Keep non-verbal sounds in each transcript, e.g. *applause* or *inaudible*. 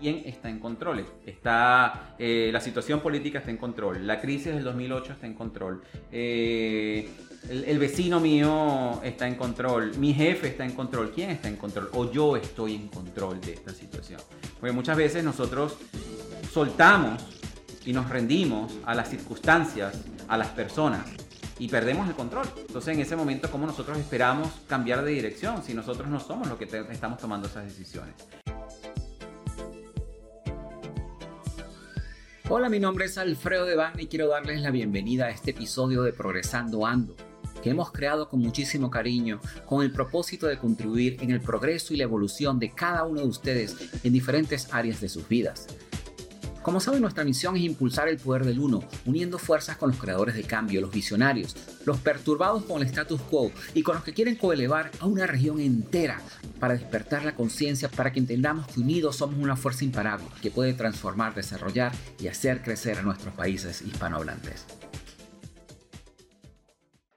¿quién está en control? Está, eh, la situación política está en control, la crisis del 2008 está en control, eh, el, vecino mío está en control, mi jefe está en control, ¿quién está en control? O yo estoy en control de esta situación. Porque muchas veces nosotros soltamos y nos rendimos a las circunstancias, a las personas y perdemos el control. Entonces en ese momento, ¿cómo nosotros esperamos cambiar de dirección si nosotros no somos los que estamos tomando esas decisiones? Hola, mi nombre es Alfredo Devane y quiero darles la bienvenida a este episodio de Progresando Ando que hemos creado con muchísimo cariño, con el propósito de contribuir en el progreso y la evolución de cada uno de ustedes en diferentes áreas de sus vidas. Como saben, nuestra misión es impulsar el poder del uno, uniendo fuerzas con los creadores de cambio, los visionarios, los perturbados con el status quo y con los que quieren coelevar a una región entera para despertar la conciencia, para que entendamos que unidos somos una fuerza imparable que puede transformar, desarrollar y hacer crecer a nuestros países hispanohablantes.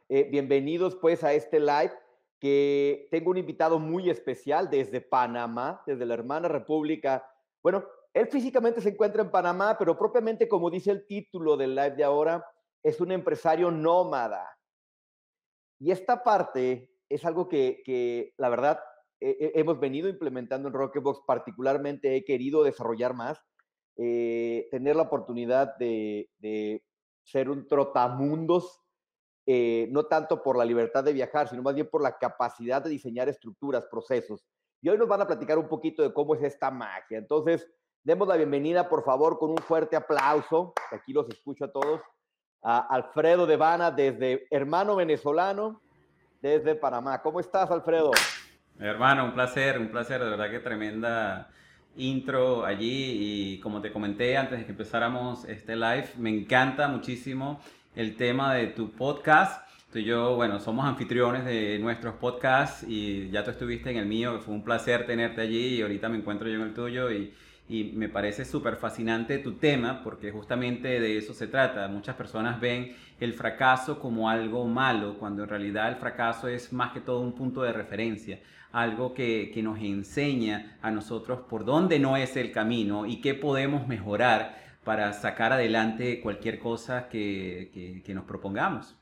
Eh, bienvenidos pues a este live que tengo un invitado muy especial desde Panamá, desde la hermana república. Bueno, él físicamente se encuentra en Panamá, pero propiamente como dice el título del live de ahora, es un empresario nómada. Y esta parte es algo que, la verdad hemos venido implementando en Rocketbox, particularmente he querido desarrollar más, eh, tener la oportunidad de, de ser un trotamundos eh, no tanto por la libertad de viajar, sino más bien por la capacidad de diseñar estructuras, procesos. Y hoy nos van a platicar un poquito de cómo es esta magia. Entonces, demos la bienvenida, por favor, con un fuerte aplauso, aquí los escucho a todos, a Alfredo Devana desde hermano venezolano, desde Panamá. ¿Cómo estás, Alfredo? Hermano, un placer, un placer, de verdad que tremenda intro allí y como te comenté antes de que empezáramos este live, me encanta muchísimo el tema de tu podcast. Tú y yo, bueno, somos anfitriones de nuestros podcasts y ya tú estuviste en el mío, fue un placer tenerte allí y ahorita me encuentro yo en el tuyo y, y me parece súper fascinante tu tema porque justamente de eso se trata. Muchas personas ven el fracaso como algo malo cuando en realidad el fracaso es más que todo un punto de referencia, algo que, que nos enseña a nosotros por dónde no es el camino y qué podemos mejorar para sacar adelante cualquier cosa que, que, nos propongamos.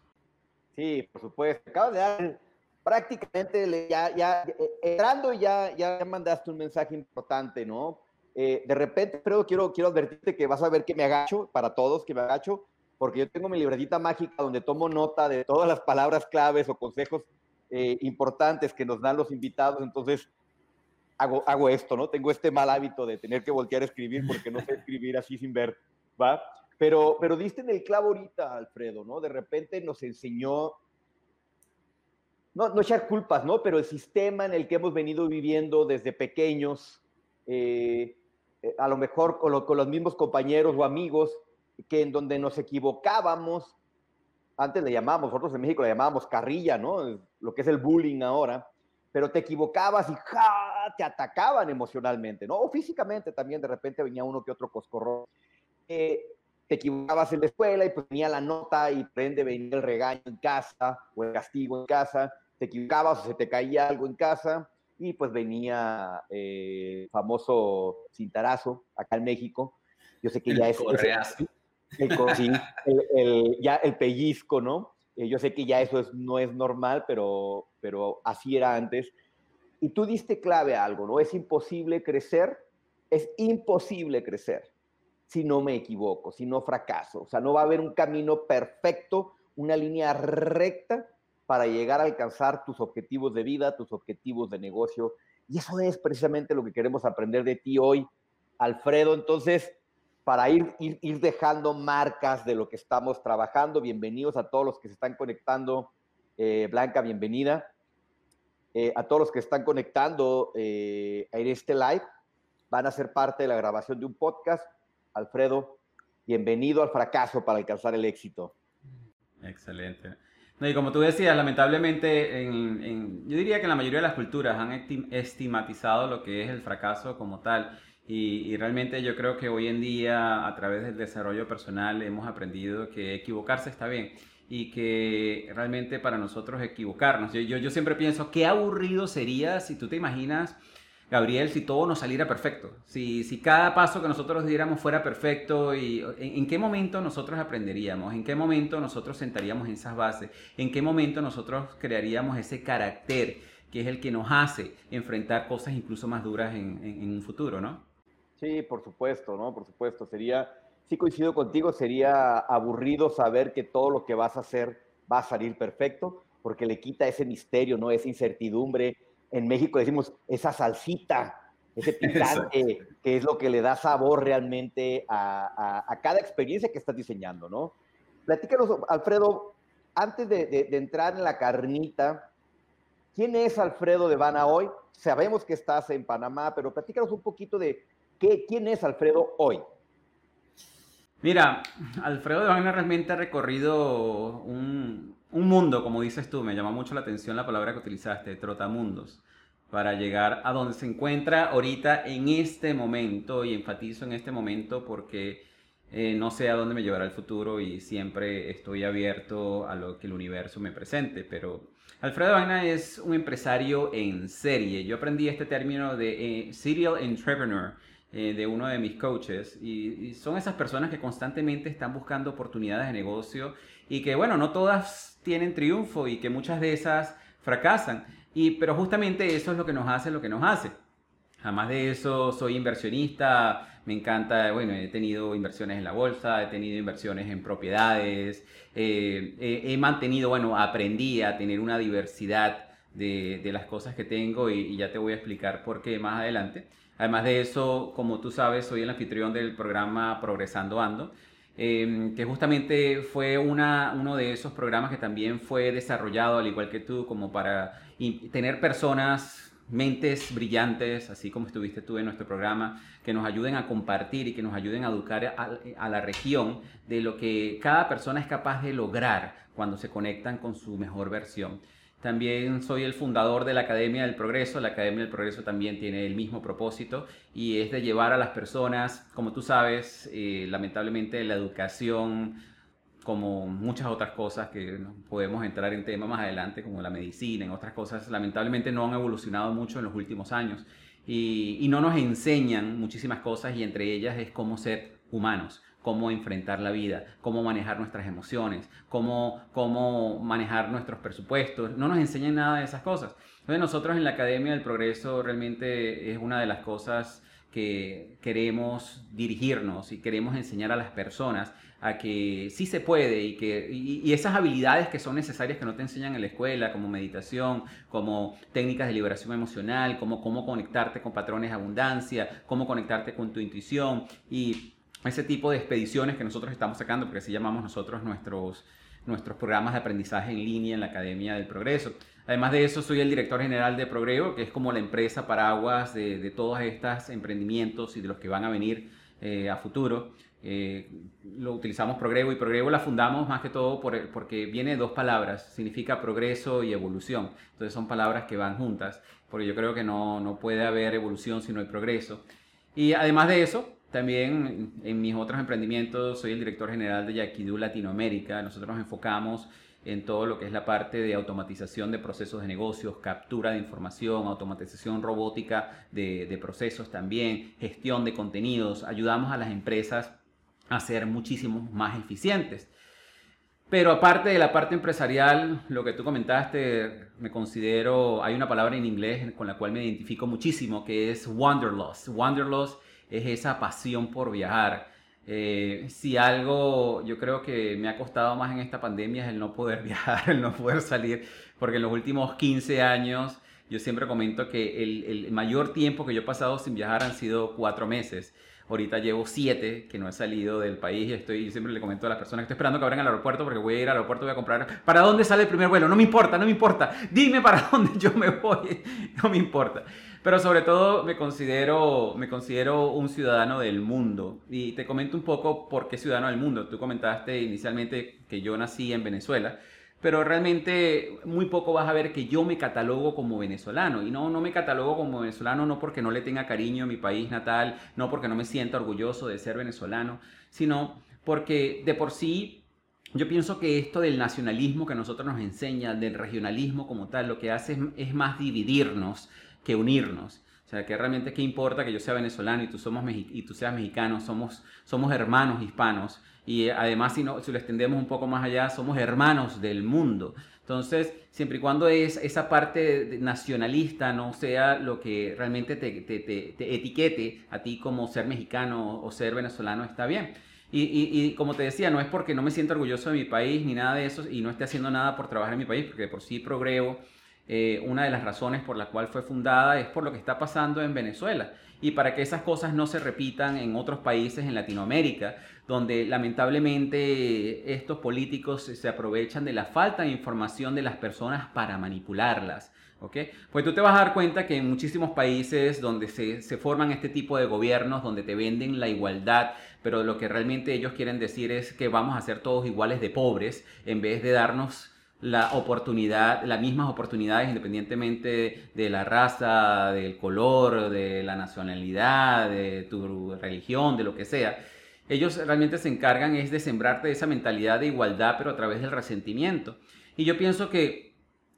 Sí, por supuesto. Acabas de dar prácticamente, ya, ya eh, entrando ya, ya mandaste un mensaje importante, ¿no? Eh, de repente, pero quiero, quiero advertirte que vas a ver que me agacho, para todos que me agacho, porque yo tengo mi libretita mágica donde tomo nota de todas las palabras claves o consejos eh, importantes que nos dan los invitados. Entonces, hago, esto, ¿no? Tengo este mal hábito de tener que voltear a escribir porque no sé escribir así sin ver, ¿va? Pero, pero diste en el clavo ahorita, Alfredo, ¿no? De repente nos enseñó, no, no echar culpas, ¿no? Pero el sistema en el que hemos venido viviendo desde pequeños, eh, eh, a lo mejor con, los mismos compañeros o amigos, que en donde nos equivocábamos, antes le llamábamos, nosotros en México le llamábamos carrilla, ¿no? Lo que es el bullying ahora, pero te equivocabas y te atacaban emocionalmente, ¿no? O físicamente también, de repente venía uno que otro coscorro. Eh, te equivocabas en la escuela y pues venía la nota y prende venía el regaño en casa o el castigo en casa, te equivocabas o se te caía algo en casa y pues venía eh, famoso cintarazo acá en México. Yo sé que ya es... *laughs* el, ya el pellizco, ¿no? Eh, yo sé que ya eso es, no es normal, pero, pero así era antes. Y tú diste clave a algo, ¿no? Es imposible crecer, es imposible crecer si no me equivoco, si no fracaso. O sea, no va a haber un camino perfecto, una línea recta para llegar a alcanzar tus objetivos de vida, tus objetivos de negocio. Y eso es precisamente lo que queremos aprender de ti hoy, Alfredo. Entonces, para ir, dejando marcas de lo que estamos trabajando. Bienvenidos a todos los que se están conectando. Eh, Blanca, bienvenida. Eh, a todos los que están conectando eh, en este live, van a ser parte de la grabación de un podcast. Alfredo, bienvenido al fracaso para alcanzar el éxito. Excelente. Y como tú decías, lamentablemente, yo diría que en la mayoría de las culturas han estigmatizado lo que es el fracaso como tal. Y, realmente yo creo que hoy en día, a través del desarrollo personal, hemos aprendido que equivocarse está bien y que realmente para nosotros equivocarnos. Yo, yo, yo siempre pienso, qué aburrido sería si tú te imaginas Gabriel, si todo nos saliera perfecto, si, si cada paso que nosotros diéramos fuera perfecto, y, ¿en, qué momento nosotros aprenderíamos? ¿En qué momento nosotros sentaríamos esas bases? ¿En qué momento nosotros crearíamos ese carácter que es el que nos hace enfrentar cosas incluso más duras en, en un futuro, ¿no? Sí, por supuesto, ¿no? Por supuesto, sería, sí coincido contigo, sería aburrido saber que todo lo que vas a hacer va a salir perfecto, porque le quita ese misterio, ¿no? Esa incertidumbre, en México decimos esa salsita, ese *laughs* picante, que es lo que le da sabor realmente a, cada experiencia que estás diseñando, ¿no? Platícanos, Alfredo, antes de, entrar en la carnita, ¿quién es Alfredo de Vana hoy? Sabemos que estás en Panamá, pero platícanos un poquito de qué, quién es Alfredo hoy. Mira, Alfredo de Vana realmente ha recorrido un, un mundo, como dices tú, me llama mucho la atención la palabra que utilizaste, trotamundos, para llegar a donde se encuentra ahorita en este momento, y enfatizo en este momento porque eh, no sé a dónde me llevará el futuro y siempre estoy abierto a lo que el universo me presente, pero Alfredo Vaina es un empresario en serie. Yo aprendí este término de eh, serial entrepreneur eh, de uno de mis coaches y, son esas personas que constantemente están buscando oportunidades de negocio y que bueno, no todas tienen triunfo y que muchas de esas fracasan. Y, pero justamente eso es lo que nos hace lo que nos hace. Jamás de eso soy inversionista, me encanta, bueno, he tenido inversiones en la bolsa, he tenido inversiones en propiedades, eh, he, mantenido, bueno, aprendí a tener una diversidad de, las cosas que tengo y, y, ya te voy a explicar por qué más adelante. Además de eso, como tú sabes, soy el anfitrión del programa Progresando Ando, Em, que justamente fue una, uno de esos programas que también fue desarrollado, al igual que tú, como para tener personas, mentes brillantes, así como estuviste tú en nuestro programa, que nos ayuden a compartir y que nos ayuden a educar a la región de lo que cada persona es capaz de lograr cuando se conectan con su mejor versión. También soy el fundador de la Academia del Progreso. La Academia del Progreso también tiene el mismo propósito y es de llevar a las personas, como tú sabes, eh, lamentablemente la educación, como muchas otras cosas que podemos entrar en tema más adelante, como la medicina, en otras cosas, lamentablemente no han evolucionado mucho en los últimos años. Y, y no nos enseñan muchísimas cosas y entre ellas es cómo ser humanos cómo enfrentar la vida, cómo manejar nuestras emociones, cómo, cómo manejar nuestros presupuestos. No nos enseñan nada de esas cosas. Entonces nosotros en la Academia del Progreso realmente es una de las cosas que queremos dirigirnos y queremos enseñar a las personas a que sí se puede y que y, esas habilidades que son necesarias que no te enseñan en la escuela, como meditación, como técnicas de liberación emocional, como cómo conectarte con patrones de abundancia, cómo conectarte con tu intuición y ese tipo de expediciones que nosotros estamos sacando, porque así llamamos nosotros nuestros, nuestros programas de aprendizaje en línea en la Academia del Progreso. Además de eso, soy el director general de Progreso, que es como la empresa paraguas de, de todos estos emprendimientos y de los que van a venir eh, a futuro. Eh, lo utilizamos Progreso y Progreso la fundamos más que todo por, porque viene de dos palabras, significa progreso y evolución. Entonces son palabras que van juntas, porque yo creo que no, no puede haber evolución si no hay progreso. Y además de eso, también en mis otros emprendimientos soy el director general de Yaquidú Latinoamérica. Nosotros nos enfocamos en todo lo que es la parte de automatización de procesos de negocios, captura de información, automatización robótica de, procesos también, gestión de contenidos. Ayudamos a las empresas a ser muchísimo más eficientes. Pero aparte de la parte empresarial, lo que tú comentaste, me considero, hay una palabra en inglés con la cual me identifico muchísimo, que es wanderlust. Wanderlust es esa pasión por viajar. Eh, si algo yo creo que me ha costado más en esta pandemia es el no poder *laughs* viajar, el no poder salir, porque en los últimos 15 años yo siempre comento que el, el mayor tiempo que yo he pasado sin viajar han sido cuatro meses. Ahorita llevo siete que no he salido del país y estoy, siempre le comento a las personas que estoy esperando que abran el aeropuerto porque voy a ir al aeropuerto, voy a comprar. ¿Para dónde sale el primer vuelo? No me importa, no me importa. Dime para *laughs* dónde yo me voy. No me importa. Pero sobre todo me considero, me considero un ciudadano del mundo. Y te comento un poco por qué ciudadano del mundo. Tú comentaste inicialmente que yo nací en Venezuela pero realmente muy poco vas a ver que yo me catalogo como venezolano. Y no, no me catalogo como venezolano no porque no le tenga cariño a mi país natal, no porque no me sienta orgulloso de ser venezolano, sino porque de por sí yo pienso que esto del nacionalismo que nosotros nos enseña, del regionalismo como tal, lo que hace es, más dividirnos que unirnos. sea, que realmente qué importa que yo sea venezolano y tú, somos y tú seas mexicano, somos, somos hermanos hispanos. Y además, si, no, si lo extendemos un poco más allá, somos hermanos del mundo. Entonces, siempre y cuando es esa parte nacionalista no sea lo que realmente te, te, te, etiquete a ti como ser mexicano o ser venezolano, está bien. Y, y, como te decía, no es porque no me siento orgulloso de mi país ni nada de eso y no esté haciendo nada por trabajar en mi país, porque por sí progreso eh, una de las razones por la cual fue fundada es por lo que está pasando en Venezuela y para que esas cosas no se repitan en otros países en Latinoamérica, donde lamentablemente estos políticos se aprovechan de la falta de información de las personas para manipularlas. ¿Okay? Pues tú te vas a dar cuenta que en muchísimos países donde se, se, forman este tipo de gobiernos, donde te venden la igualdad, pero lo que realmente ellos quieren decir es que vamos a ser todos iguales de pobres, en vez de darnos la oportunidad, las mismas oportunidades independientemente de la raza, del color, de la nacionalidad, de tu religión, de lo que sea. Ellos realmente se encargan es de sembrarte esa mentalidad de igualdad, pero a través del resentimiento. Y yo pienso que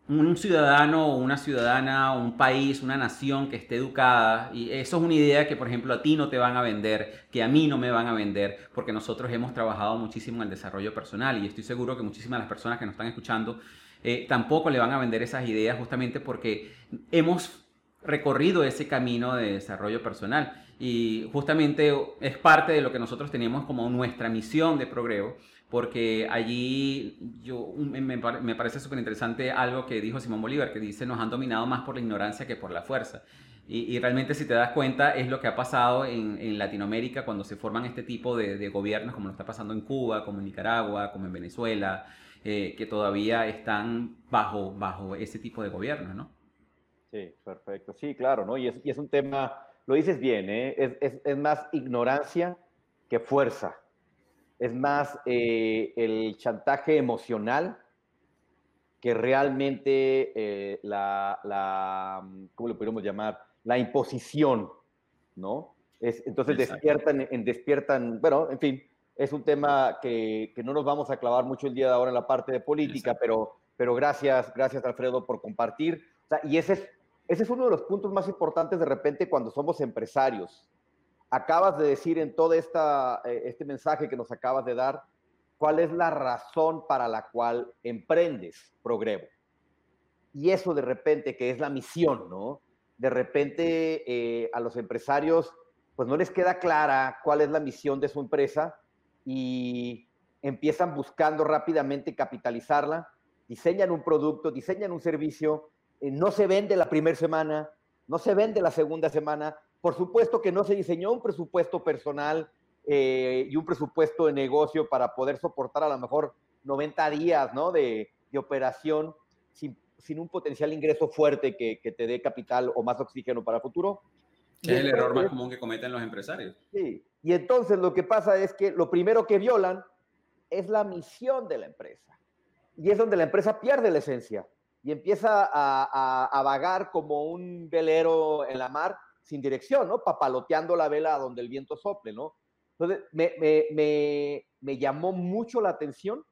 un ciudadano o una ciudadana, un país, una nación que esté educada, y eso es una idea que, por ejemplo, a ti no te van a vender, que a mí no me van a vender, porque nosotros hemos trabajado muchísimo en el desarrollo personal. Y estoy seguro que muchísimas de las personas que nos están escuchando eh, tampoco le van a vender esas ideas justamente porque hemos recorrido ese camino de desarrollo personal. Y justamente es parte de lo que nosotros tenemos como nuestra misión de progreso porque allí yo, me, me parece súper interesante algo que dijo Simón Bolívar, que dice, nos han dominado más por la ignorancia que por la fuerza. Y, realmente si te das cuenta es lo que ha pasado en, en Latinoamérica cuando se forman este tipo de, de, gobiernos, como lo está pasando en Cuba, como en Nicaragua, como en Venezuela, eh, que todavía están bajo, bajo ese tipo de gobiernos, ¿no? Sí, perfecto. Sí, claro, ¿no? Y es, y es un tema, lo dices bien, ¿eh? es, es, es más ignorancia que fuerza es más eh, el chantaje emocional que realmente eh, la, la, ¿cómo le podríamos llamar? La imposición, ¿no? Es, entonces despiertan, en, despiertan, bueno, en fin, es un tema que, que, no nos vamos a clavar mucho el día de ahora en la parte de política, pero, pero gracias, gracias Alfredo por compartir. O sea, y ese es, ese es uno de los puntos más importantes de repente cuando somos empresarios acabas de decir en todo eh, este mensaje que nos acabas de dar, cuál es la razón para la cual emprendes Progrevo. Y eso de repente, que es la misión, ¿no? De repente eh, a los empresarios, pues no les queda clara cuál es la misión de su empresa y empiezan buscando rápidamente capitalizarla, diseñan un producto, diseñan un servicio, eh, no se vende la primera semana, no se vende la segunda semana, por supuesto que no se diseñó un presupuesto personal eh, y un presupuesto de negocio para poder soportar a lo mejor 90 días ¿no? de, de operación sin, sin, un potencial ingreso fuerte que, que, te dé capital o más oxígeno para el futuro. es el error más común que cometen los empresarios. Sí, y entonces lo que pasa es que lo primero que violan es la misión de la empresa. Y es donde la empresa pierde la esencia y empieza a, a, a vagar como un velero en la mar sin dirección, ¿no? Papaloteando la vela donde el viento sople, ¿no? Entonces, me, me, me, me llamó mucho la atención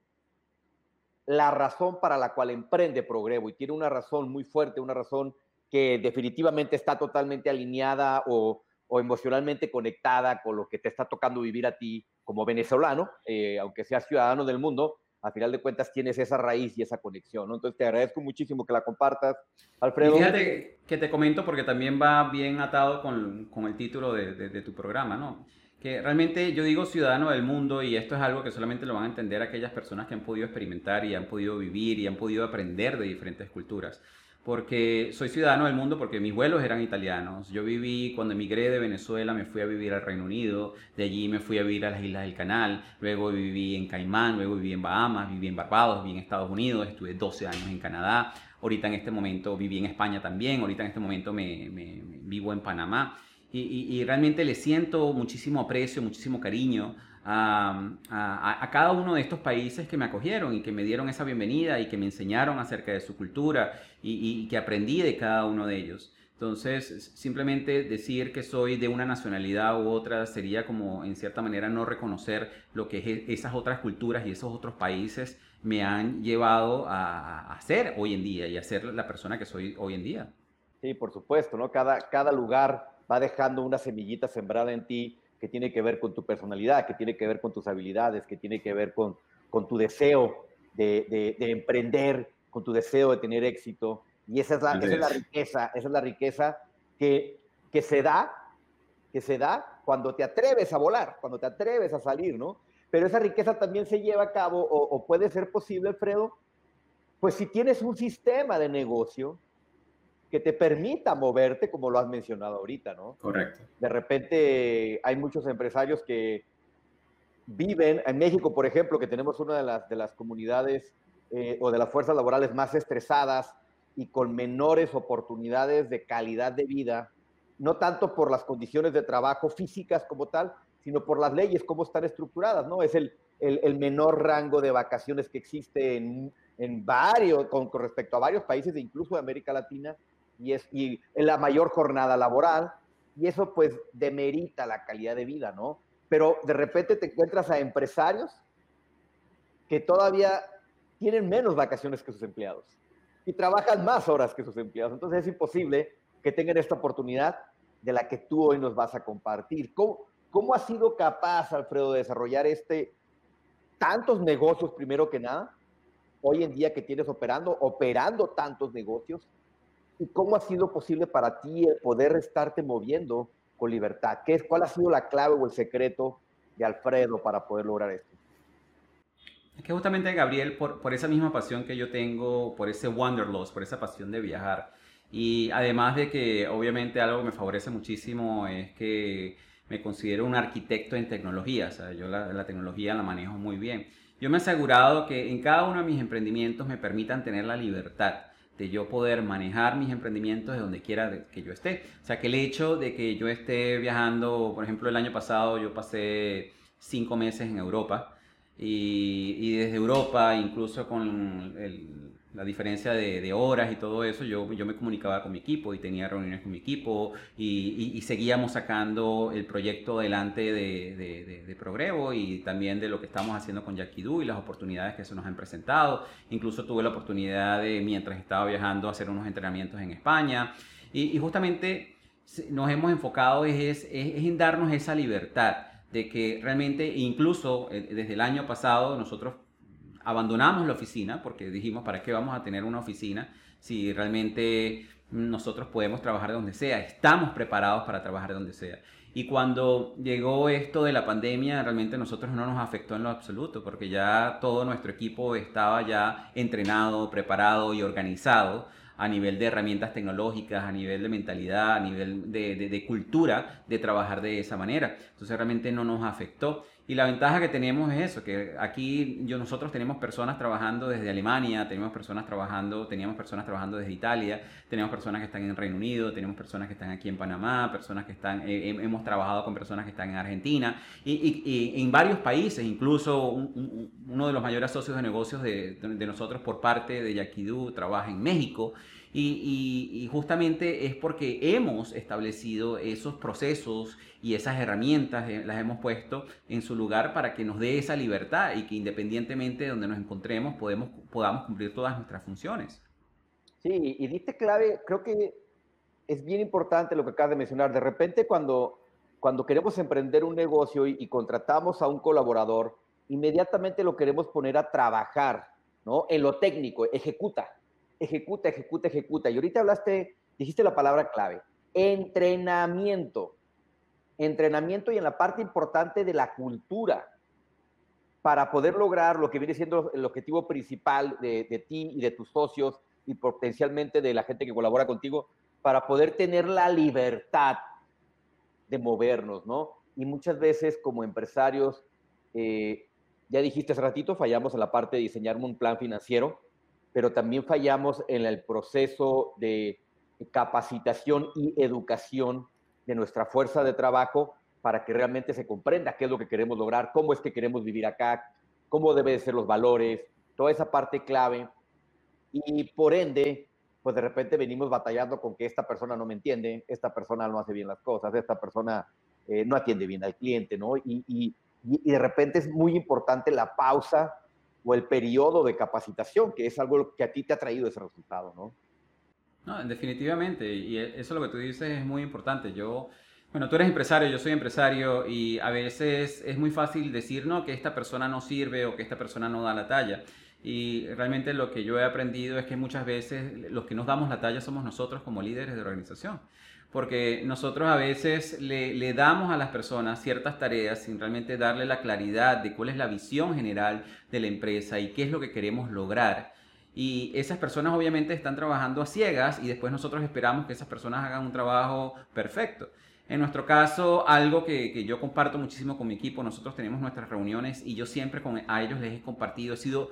la razón para la cual emprende Progrevo y tiene una razón muy fuerte, una razón que definitivamente está totalmente alineada o, o emocionalmente conectada con lo que te está tocando vivir a ti como venezolano, eh, aunque seas ciudadano del mundo, a final de cuentas tienes esa raíz y esa conexión, ¿no? Entonces te agradezco muchísimo que la compartas, Alfredo. Y fíjate que te comento porque también va bien atado con, con el título de, de, de, tu programa, ¿no? Que realmente yo digo ciudadano del mundo y esto es algo que solamente lo van a entender aquellas personas que han podido experimentar y han podido vivir y han podido aprender de diferentes culturas porque soy ciudadano del mundo porque mis vuelos eran italianos. Yo viví, cuando emigré de Venezuela, me fui a vivir al Reino Unido, de allí me fui a vivir a las Islas del Canal, luego viví en Caimán, luego viví en Bahamas, viví en Barbados, viví en Estados Unidos, estuve 12 años en Canadá, ahorita en este momento viví en España también, ahorita en este momento me, vivo en Panamá. Y realmente le siento muchísimo aprecio, muchísimo cariño a, a, cada uno de estos países que me acogieron y que me dieron esa bienvenida y que me enseñaron acerca de su cultura y, que aprendí de cada uno de ellos. Entonces, simplemente decir que soy de una nacionalidad u otra sería como, en cierta manera, no reconocer lo que es, esas otras culturas y esos otros países me han llevado a, a ser hoy en día y a ser la persona que soy hoy en día. Sí, por supuesto, ¿no? Cada, cada lugar va dejando una semillita sembrada en ti que tiene que ver con tu personalidad, que tiene que ver con tus habilidades, que tiene que ver con, con tu deseo de, de, emprender, con tu deseo de tener éxito. Y esa es la, esa es la riqueza, esa es la riqueza que, que se da, que se da cuando te atreves a volar, cuando te atreves a salir, ¿no? Pero esa riqueza también se lleva a cabo o, o puede ser posible, Alfredo, pues si tienes un sistema de negocio que te permita moverte, como lo has mencionado ahorita, ¿no? Correcto. De repente hay muchos empresarios que viven, en México, por ejemplo, que tenemos una de las, de las comunidades eh, o de las fuerzas laborales más estresadas y con menores oportunidades de calidad de vida, no tanto por las condiciones de trabajo físicas como tal, sino por las leyes, cómo están estructuradas, ¿no? Es el, el, el menor rango de vacaciones que existe en, en varios, con, con, respecto a varios países, incluso de América Latina, y, es, y en la mayor jornada laboral, y eso pues demerita la calidad de vida, ¿no? Pero de repente te encuentras a empresarios que todavía tienen menos vacaciones que sus empleados y trabajan más horas que sus empleados. Entonces es imposible que tengan esta oportunidad de la que tú hoy nos vas a compartir. ¿Cómo, cómo has sido capaz, Alfredo, de desarrollar este tantos negocios primero que nada? Hoy en día que tienes operando, operando tantos negocios, y cómo ha sido posible para ti poder estarte moviendo con libertad. ¿Qué es, ¿Cuál ha sido la clave o el secreto de Alfredo para poder lograr esto? Es que justamente, Gabriel, por, por esa misma pasión que yo tengo, por ese wanderlust, por esa pasión de viajar, y además de que obviamente algo que me favorece muchísimo es que me considero un arquitecto en tecnología, o sea, yo la, la tecnología la manejo muy bien. Yo me he asegurado que en cada uno de mis emprendimientos me permitan tener la libertad de yo poder manejar mis emprendimientos de donde quiera que yo esté. O sea, que el hecho de que yo esté viajando, por ejemplo, el año pasado yo pasé cinco meses en Europa y, y desde Europa, incluso con el, la diferencia de, de, horas y todo eso, yo, yo me comunicaba con mi equipo y tenía reuniones con mi equipo y, seguíamos sacando el proyecto adelante de, de, de, Progrevo y también de lo que estamos haciendo con Yaquidú y las oportunidades que se nos han presentado. Incluso tuve la oportunidad de, mientras estaba viajando, hacer unos entrenamientos en España y, justamente nos hemos enfocado es, es en darnos esa libertad de que realmente, incluso eh, desde el año pasado, nosotros abandonamos la oficina porque dijimos, ¿para qué vamos a tener una oficina si realmente nosotros podemos trabajar de donde sea? Estamos preparados para trabajar de donde sea. Y cuando llegó esto de la pandemia, realmente nosotros no nos afectó en lo absoluto, porque ya todo nuestro equipo estaba ya entrenado, preparado y organizado a nivel de herramientas tecnológicas, a nivel de mentalidad, a nivel de, de cultura, de trabajar de esa manera. Entonces realmente no nos afectó. Y la ventaja que tenemos es eso, que aquí yo, nosotros tenemos personas trabajando desde Alemania, tenemos personas trabajando, teníamos personas trabajando desde Italia, tenemos personas que están en Reino Unido, tenemos personas que están aquí en Panamá, personas que están, eh, hemos trabajado con personas que están en Argentina y, en varios países, incluso un, un, uno de los mayores socios de negocios de, de nosotros por parte de Yaquidú trabaja en México. Y, justamente es porque hemos establecido esos procesos y esas herramientas, eh, las hemos puesto en su lugar para que nos dé esa libertad y que independientemente de donde nos encontremos podemos, podamos cumplir todas nuestras funciones. Sí, y diste clave, creo que es bien importante lo que acabas de mencionar. De repente cuando, cuando queremos emprender un negocio y, y contratamos a un colaborador, inmediatamente lo queremos poner a trabajar, ¿no? En lo técnico, ejecuta ejecuta, ejecuta, ejecuta. Y ahorita hablaste, dijiste la palabra clave, entrenamiento. Entrenamiento y en la parte importante de la cultura para poder lograr lo que viene siendo el objetivo principal de, ti y de tus socios y potencialmente de la gente que colabora contigo, para poder tener la libertad de movernos, ¿no? Y muchas veces como empresarios, eh, ya dijiste hace ratito, fallamos en la parte de diseñar un plan financiero, pero también fallamos en el proceso de capacitación y educación de nuestra fuerza de trabajo para que realmente se comprenda qué es lo que queremos lograr, cómo es que queremos vivir acá, cómo deben ser los valores, toda esa parte clave. Y por ende, pues de repente venimos batallando con que esta persona no me entiende, esta persona no hace bien las cosas, esta persona eh, no atiende bien al cliente, ¿no? Y, y, y de repente es muy importante la pausa o el periodo de capacitación, que es algo que a ti te ha traído ese resultado, ¿no? No, definitivamente, y e, eso lo que tú dices es muy importante. Yo, bueno, tú eres empresario, yo soy empresario y a veces es muy fácil decir, no, que esta persona no sirve o que esta persona no da la talla. Y realmente lo que yo he aprendido es que muchas veces los que nos damos la talla somos nosotros como líderes de organización. Porque nosotros a veces le, damos a las personas ciertas tareas sin realmente darle la claridad de cuál es la visión general de la empresa y qué es lo que queremos lograr. Y esas personas obviamente están trabajando a ciegas y después nosotros esperamos que esas personas hagan un trabajo perfecto. En nuestro caso, algo que, yo comparto muchísimo con mi equipo, nosotros tenemos nuestras reuniones y yo siempre a ellos les he compartido, he sido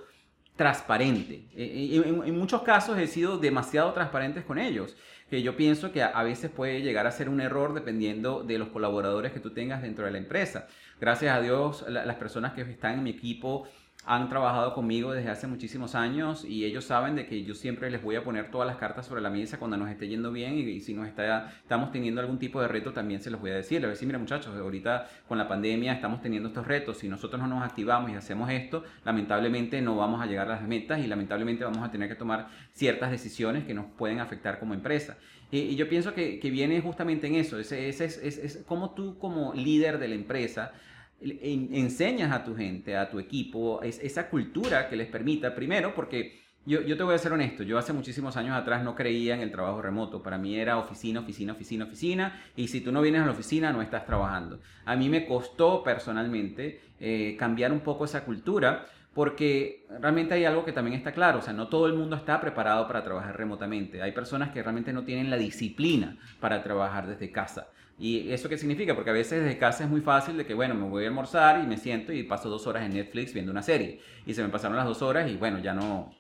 transparente. Eh, eh, en, en, muchos casos he sido demasiado transparente con ellos, que yo pienso que a, veces puede llegar a ser un error dependiendo de los colaboradores que tú tengas dentro de la empresa. Gracias a Dios, las personas que están en mi equipo han trabajado conmigo desde hace muchísimos años y ellos saben de que yo siempre les voy a poner todas las cartas sobre la mesa cuando nos esté yendo bien y, si nos está, estamos teniendo algún tipo de reto también se los voy a decir. Les voy a decir, mira muchachos, ahorita con la pandemia estamos teniendo estos retos, si nosotros no nos activamos y hacemos esto, lamentablemente no vamos a llegar a las metas y lamentablemente vamos a tener que tomar ciertas decisiones que nos pueden afectar como empresa. Y, yo pienso que, viene justamente en eso, es, es, es, es como tú como líder de la empresa, enseñas a tu gente, a tu equipo, esa cultura que les permita, primero, porque yo, te voy a ser honesto, yo hace muchísimos años atrás no creía en el trabajo remoto, para mí era oficina, oficina, oficina, oficina, y si tú no vienes a la oficina no estás trabajando. A mí me costó personalmente eh, cambiar un poco esa cultura, porque realmente hay algo que también está claro, o sea, no todo el mundo está preparado para trabajar remotamente. Hay personas que realmente no tienen la disciplina para trabajar desde casa. ¿Y eso qué significa? Porque a veces desde casa es muy fácil de que, bueno, me voy a almorzar y me siento y paso dos horas en Netflix viendo una serie. Y se me pasaron las dos horas y bueno, ya no,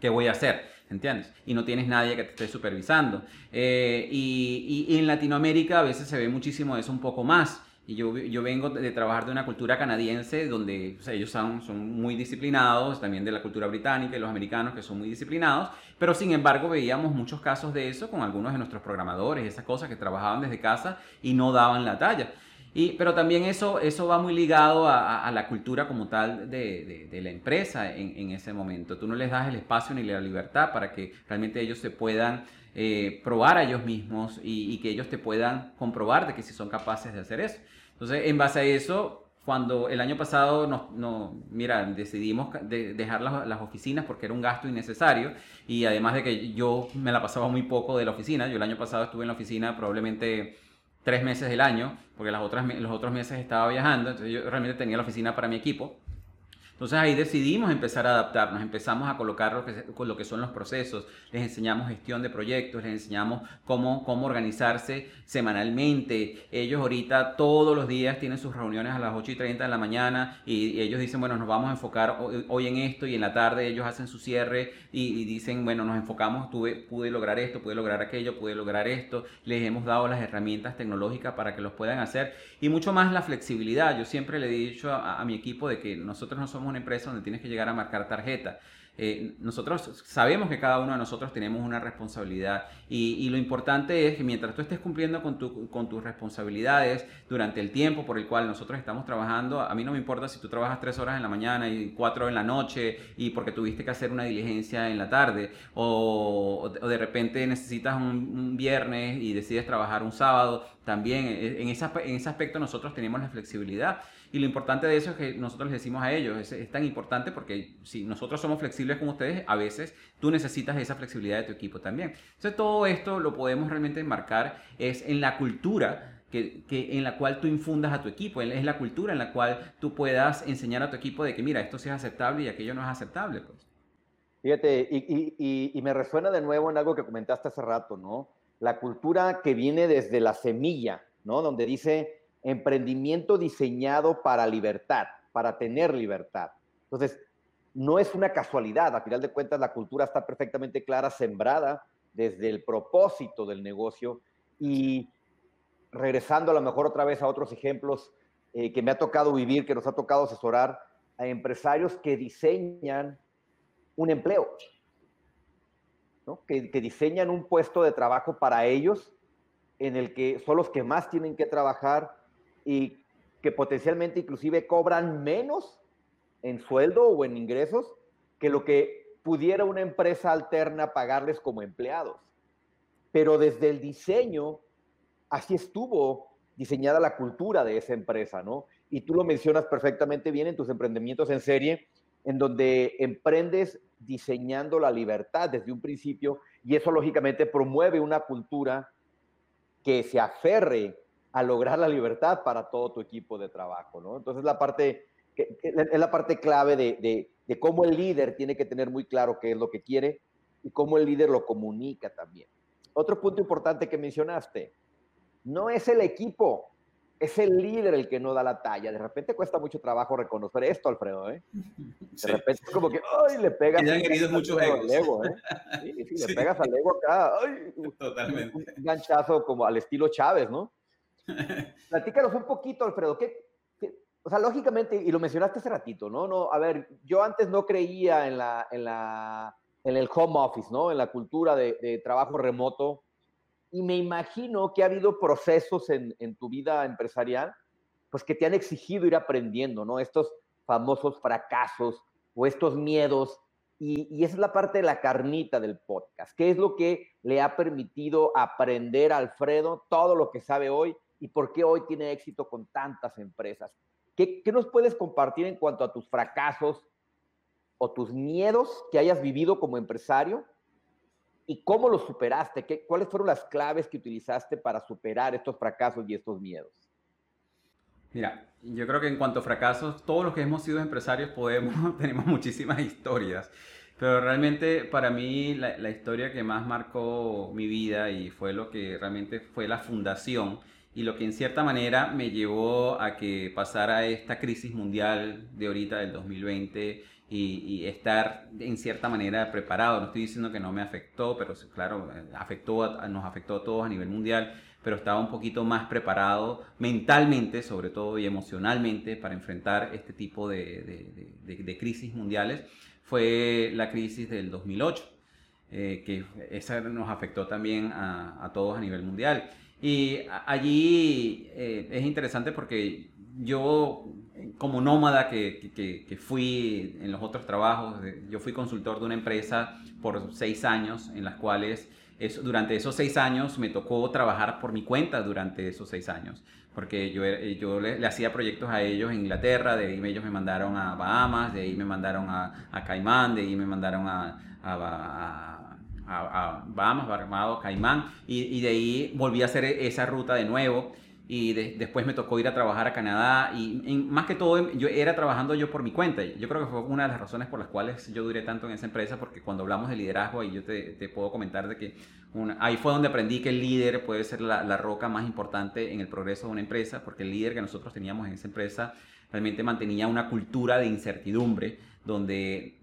¿qué voy a hacer? ¿Entiendes? Y no tienes nadie que te esté supervisando. Eh, y, y, en Latinoamérica a veces se ve muchísimo eso un poco más. Y yo, yo vengo de trabajar de una cultura canadiense donde ellos son, son muy disciplinados, también de la cultura británica y los americanos que son muy disciplinados, pero sin embargo veíamos muchos casos de eso con algunos de nuestros programadores, esas cosas que trabajaban desde casa y no daban la talla. Y, pero también eso, eso va muy ligado a, a la cultura como tal de, de, la empresa en, en, ese momento. Tú no les das el espacio ni la libertad para que realmente ellos se puedan eh, probar a ellos mismos y, y que ellos te puedan comprobar de que si son capaces de hacer eso. Entonces, en base a eso, cuando el año pasado nos, no, mira, decidimos de dejar las, las, oficinas porque era un gasto innecesario y además de que yo me la pasaba muy poco de la oficina, yo el año pasado estuve en la oficina probablemente tres meses del año, porque las otras, los otros meses estaba viajando, entonces yo realmente tenía la oficina para mi equipo entonces ahí decidimos empezar a adaptarnos, empezamos a colocar lo que, lo que son los procesos, les enseñamos gestión de proyectos, les enseñamos cómo, cómo organizarse semanalmente. Ellos ahorita todos los días tienen sus reuniones a las 8 y 30 de la mañana y, ellos dicen, bueno, nos vamos a enfocar hoy, en esto y en la tarde ellos hacen su cierre y, y dicen, bueno, nos enfocamos, tuve, pude lograr esto, pude lograr aquello, pude lograr esto. Les hemos dado las herramientas tecnológicas para que los puedan hacer y mucho más la flexibilidad. Yo siempre le he dicho a, a mi equipo de que nosotros no somos una empresa donde tienes que llegar a marcar tarjeta. Eh, nosotros sabemos que cada uno de nosotros tenemos una responsabilidad y, y, lo importante es que mientras tú estés cumpliendo con, tu, con tus responsabilidades durante el tiempo por el cual nosotros estamos trabajando, a mí no me importa si tú trabajas tres horas en la mañana y cuatro en la noche y porque tuviste que hacer una diligencia en la tarde o, o de repente necesitas un, un, viernes y decides trabajar un sábado, también eh, en, esa, en ese aspecto nosotros tenemos la flexibilidad. Y lo importante de eso es que nosotros les decimos a ellos, es, es, tan importante porque si nosotros somos flexibles como ustedes, a veces tú necesitas esa flexibilidad de tu equipo también. Entonces todo esto lo podemos realmente enmarcar es en la cultura que, que, en la cual tú infundas a tu equipo, es la cultura en la cual tú puedas enseñar a tu equipo de que mira, esto sí es aceptable y aquello no es aceptable. Pues. Fíjate, y, y, y me resuena de nuevo en algo que comentaste hace rato, ¿no? La cultura que viene desde la semilla, ¿no? Donde dice, emprendimiento diseñado para libertad, para tener libertad. Entonces, no es una casualidad, a final de cuentas la cultura está perfectamente clara, sembrada desde el propósito del negocio y regresando a lo mejor otra vez a otros ejemplos eh, que me ha tocado vivir, que nos ha tocado asesorar a empresarios que diseñan un empleo, ¿no? que, que diseñan un puesto de trabajo para ellos en el que son los que más tienen que trabajar y que potencialmente inclusive cobran menos en sueldo o en ingresos que lo que pudiera una empresa alterna pagarles como empleados. pero desde el diseño, así estuvo diseñada la cultura de esa empresa, ¿no? Y tú lo mencionas perfectamente bien en tus emprendimientos en serie, en donde emprendes diseñando la libertad desde un principio y eso lógicamente promueve una cultura que se aferre a lograr la libertad para todo tu equipo de trabajo, ¿no? Entonces la parte, es la parte clave de, de cómo el líder tiene que tener muy claro qué es lo que quiere y cómo el líder lo comunica también. Otro punto importante que mencionaste, no es el equipo, es el líder el que no da la talla. De repente cuesta mucho trabajo reconocer esto, Alfredo, ¿eh? De repente es como que, ¡ay! Le pegas. Y han herido muchos egos. Ego, ¿eh? *laughs* Sí, sí, le pegas al ego acá. ¡ay! Totalmente. Un ganchazo como al estilo Chávez, ¿no? *laughs* Platícanos un poquito, Alfredo. ¿qué, o sea, lógicamente, y lo mencionaste hace ratito, ¿no? no a ver, yo antes no creía en, la, en, la, en el home office, ¿no? En la cultura de, de trabajo remoto y me imagino que ha habido procesos en, en, tu vida empresarial, pues que te han exigido ir aprendiendo, ¿no? Estos famosos fracasos o estos miedos. Y, y esa es la parte de la carnita del podcast. ¿Qué es lo que le ha permitido aprender a Alfredo todo lo que sabe hoy y por qué hoy tiene éxito con tantas empresas? ¿Qué, ¿Qué nos puedes compartir en cuanto a tus fracasos o tus miedos que hayas vivido como empresario ¿Y cómo lo superaste? ¿Qué, ¿Cuáles fueron las claves que utilizaste para superar estos fracasos y estos miedos? Mira, yo creo que en cuanto a fracasos, todos los que hemos sido empresarios podemos, *laughs* tenemos muchísimas historias, pero realmente para mí la, la, historia que más marcó mi vida y fue lo que realmente fue la fundación y lo que en cierta manera me llevó a que pasara esta crisis mundial de ahorita del 2020 y, estar en cierta manera preparado. No estoy diciendo que no me afectó, pero claro, afectó, nos afectó a todos a nivel mundial, pero estaba un poquito más preparado mentalmente, sobre todo, y emocionalmente para enfrentar este tipo de, de, crisis mundiales. Fue la crisis del 2008, eh, que esa nos afectó también a, a, todos a nivel mundial. Y allí eh, es interesante porque yo como nómada que, que, fui en los otros trabajos, yo fui consultor de una empresa por seis años, en las cuales eso, durante esos seis años me tocó trabajar por mi cuenta durante esos seis años, porque yo, yo le, le hacía proyectos a ellos en Inglaterra, de ahí ellos me mandaron a Bahamas, de ahí me mandaron a, a Caimán, de ahí me mandaron a, a, a a, Bahamas, Barbados, Caimán, y, y, de ahí volví a hacer esa ruta de nuevo y después me tocó ir a trabajar a Canadá y, más que todo yo era trabajando yo por mi cuenta. Yo creo que fue una de las razones por las cuales yo duré tanto en esa empresa porque cuando hablamos de liderazgo y yo te, te puedo comentar de que ahí fue donde aprendí que el líder puede ser la, la, roca más importante en el progreso de una empresa porque el líder que nosotros teníamos en esa empresa realmente mantenía una cultura de incertidumbre donde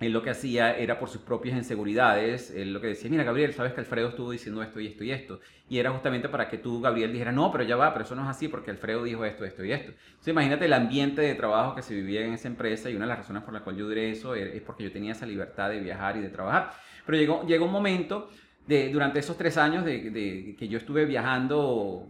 él lo que hacía era por sus propias inseguridades, él lo que decía, mira Gabriel, sabes que Alfredo estuvo diciendo esto y esto y esto. Y era justamente para que tú, Gabriel, dijeras, no, pero ya va, pero eso no es así porque Alfredo dijo esto, esto y esto. Entonces imagínate el ambiente de trabajo que se vivía en esa empresa y una de las razones por las cuales yo duré eso es porque yo tenía esa libertad de viajar y de trabajar. Pero llegó, llegó un momento de, durante esos tres años de, de que yo estuve viajando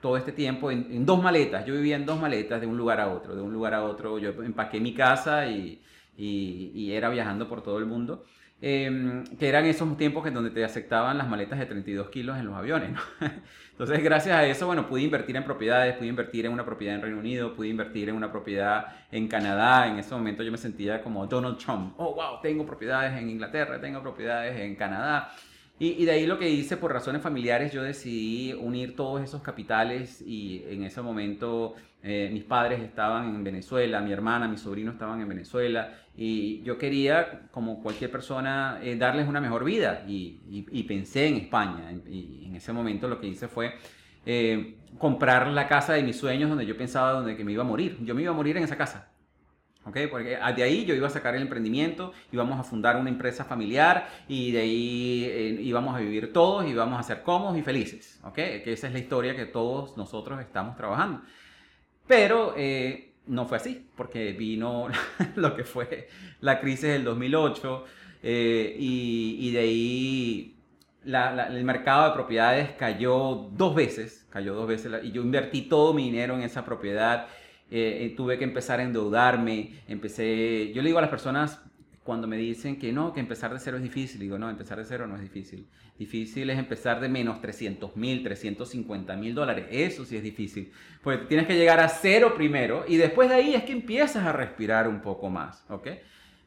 todo este tiempo en, en dos maletas. Yo vivía en dos maletas de un lugar a otro, de un lugar a otro. Yo empaqué mi casa y y, era viajando por todo el mundo. Em, que eran esos tiempos en donde te aceptaban las maletas de 32 kilos en los aviones. ¿no? *laughs* Entonces, gracias a eso, bueno, pude invertir en propiedades, pude invertir en una propiedad en Reino Unido, pude invertir en una propiedad en Canadá. En ese momento yo me sentía como Donald Trump. Oh, wow, tengo propiedades en Inglaterra, tengo propiedades en Canadá. Y, y, de ahí lo que hice, por razones familiares, yo decidí unir todos esos capitales y en ese momento eh, mis padres estaban en Venezuela, mi hermana, mi sobrino estaban en Venezuela y yo quería, como cualquier persona, eh, darles una mejor vida y, y, y, pensé en España. Y en ese momento lo que hice fue eh, comprar la casa de mis sueños donde yo pensaba donde que me iba a morir. Yo me iba a morir en esa casa. Okay, porque de ahí yo iba a sacar el emprendimiento, íbamos a fundar una empresa familiar y de ahí eh, íbamos a vivir todos íbamos a ser cómodos y felices. Okay, que esa es la historia que todos nosotros estamos trabajando. Pero eh, no fue así, porque vino *laughs* lo que fue la crisis del 2008 eh, y, de ahí el mercado de propiedades cayó dos veces, cayó dos veces y yo invertí todo mi dinero en esa propiedad. Eh, tuve que empezar a endeudarme, empecé, yo le digo a las personas, cuando me dicen que no, que empezar de cero es difícil, digo, no, empezar de cero no es difícil. Difícil es empezar de menos 300 mil, 350 mil dólares. Eso sí es difícil. Porque tienes que llegar a cero primero y después de ahí es que empiezas a respirar un poco más, ¿ok?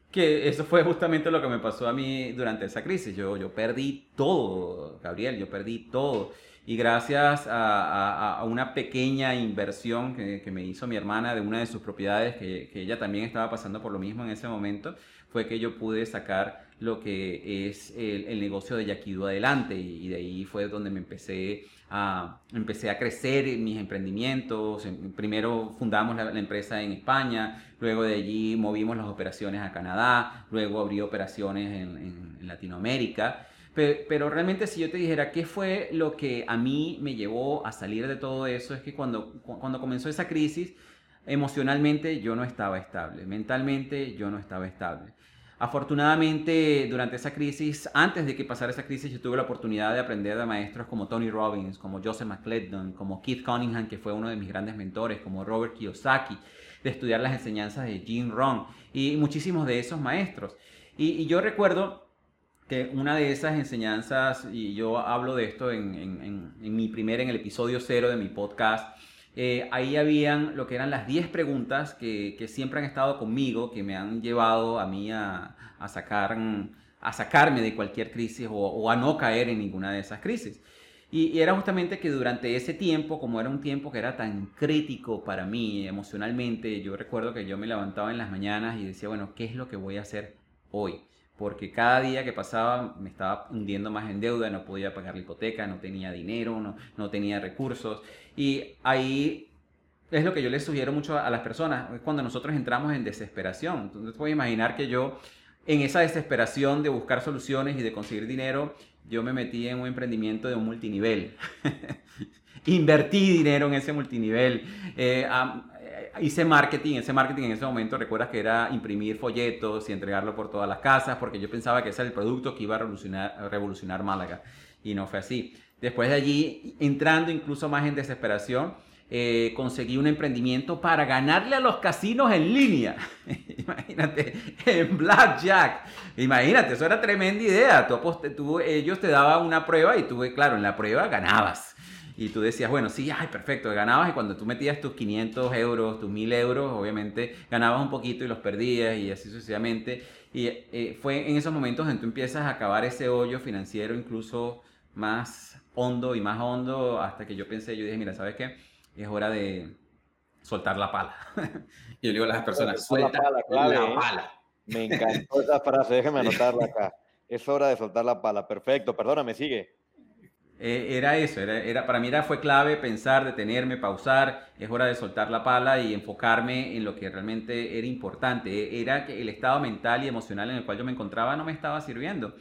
Que eso fue justamente lo que me pasó a mí durante esa crisis. Yo, yo perdí todo, Gabriel, yo perdí todo. Y gracias a, una pequeña inversión que, me hizo mi hermana de una de sus propiedades, que, que ella también estaba pasando por lo mismo en ese momento, fue que yo pude sacar lo que es el, negocio de Yaquido adelante y, de ahí fue donde me empecé a, empecé a crecer en mis emprendimientos. Primero fundamos la, empresa en España, luego de allí movimos las operaciones a Canadá, luego abrí operaciones en, Latinoamérica. Pero, pero, realmente si yo te dijera qué fue lo que a mí me llevó a salir de todo eso, es que cuando, cuando comenzó esa crisis, emocionalmente yo no estaba estable, mentalmente yo no estaba estable. Afortunadamente, durante esa crisis, antes de que pasara esa crisis, yo tuve la oportunidad de aprender de maestros como Tony Robbins, como Joseph McClendon, como Keith Cunningham, que fue uno de mis grandes mentores, como Robert Kiyosaki, de estudiar las enseñanzas de Jim Rohn y muchísimos de esos maestros. Y, yo recuerdo que una de esas enseñanzas, y yo hablo de esto en, en mi primer, en el episodio cero de mi podcast, eh, ahí habían lo que eran las 10 preguntas que, siempre han estado conmigo, que me han llevado a mí a, sacar, a sacarme de cualquier crisis o, a no caer en ninguna de esas crisis. Y, era justamente que durante ese tiempo, como era un tiempo que era tan crítico para mí emocionalmente, yo recuerdo que yo me levantaba en las mañanas y decía, bueno, ¿qué es lo que voy a hacer hoy? Porque cada día que pasaba me estaba hundiendo más en deuda, no podía pagar la hipoteca, no tenía dinero, no, tenía recursos. Y ahí es lo que yo les sugiero mucho a las personas, cuando nosotros entramos en desesperación. Entonces puedes imaginar que yo, en esa desesperación de buscar soluciones y de conseguir dinero, yo me metí en un emprendimiento de un multinivel. *laughs* Invertí dinero en ese multinivel. Eh, hice marketing, ese marketing en ese momento recuerdas que era imprimir folletos y entregarlo por todas las casas, porque yo pensaba que ese era el producto que iba a revolucionar, Málaga, y no fue así. Después de allí, entrando incluso más en desesperación, eh, conseguí un emprendimiento para ganarle a los casinos en línea. *laughs* Imagínate, en Blackjack. Imagínate, eso era tremenda idea. Tú, ellos te daban una prueba y tú, claro, en la prueba ganabas y tú decías, bueno, sí, ay, perfecto, ganabas y cuando tú metías tus 500 euros, tus 1000 euros, obviamente ganabas un poquito y los perdías y así sucesivamente. Y eh, fue en esos momentos en que tú empiezas a acabar ese hoyo financiero incluso más hondo y más hondo hasta que yo pensé, yo dije, mira, ¿sabes qué? Es hora de soltar la pala. *laughs* y yo le digo a las personas, suelta la pala. La ¿eh? pala. Me encantó esa frase, déjame *laughs* anotarla acá. Es hora de soltar la pala. Perfecto, perdóname, sigue. Eh, era eso, era, era, para mí era, fue clave pensar, detenerme, pausar, es hora de soltar la pala y enfocarme en lo que realmente era importante. E, era que el estado mental y emocional en el cual yo me encontraba no me estaba sirviendo.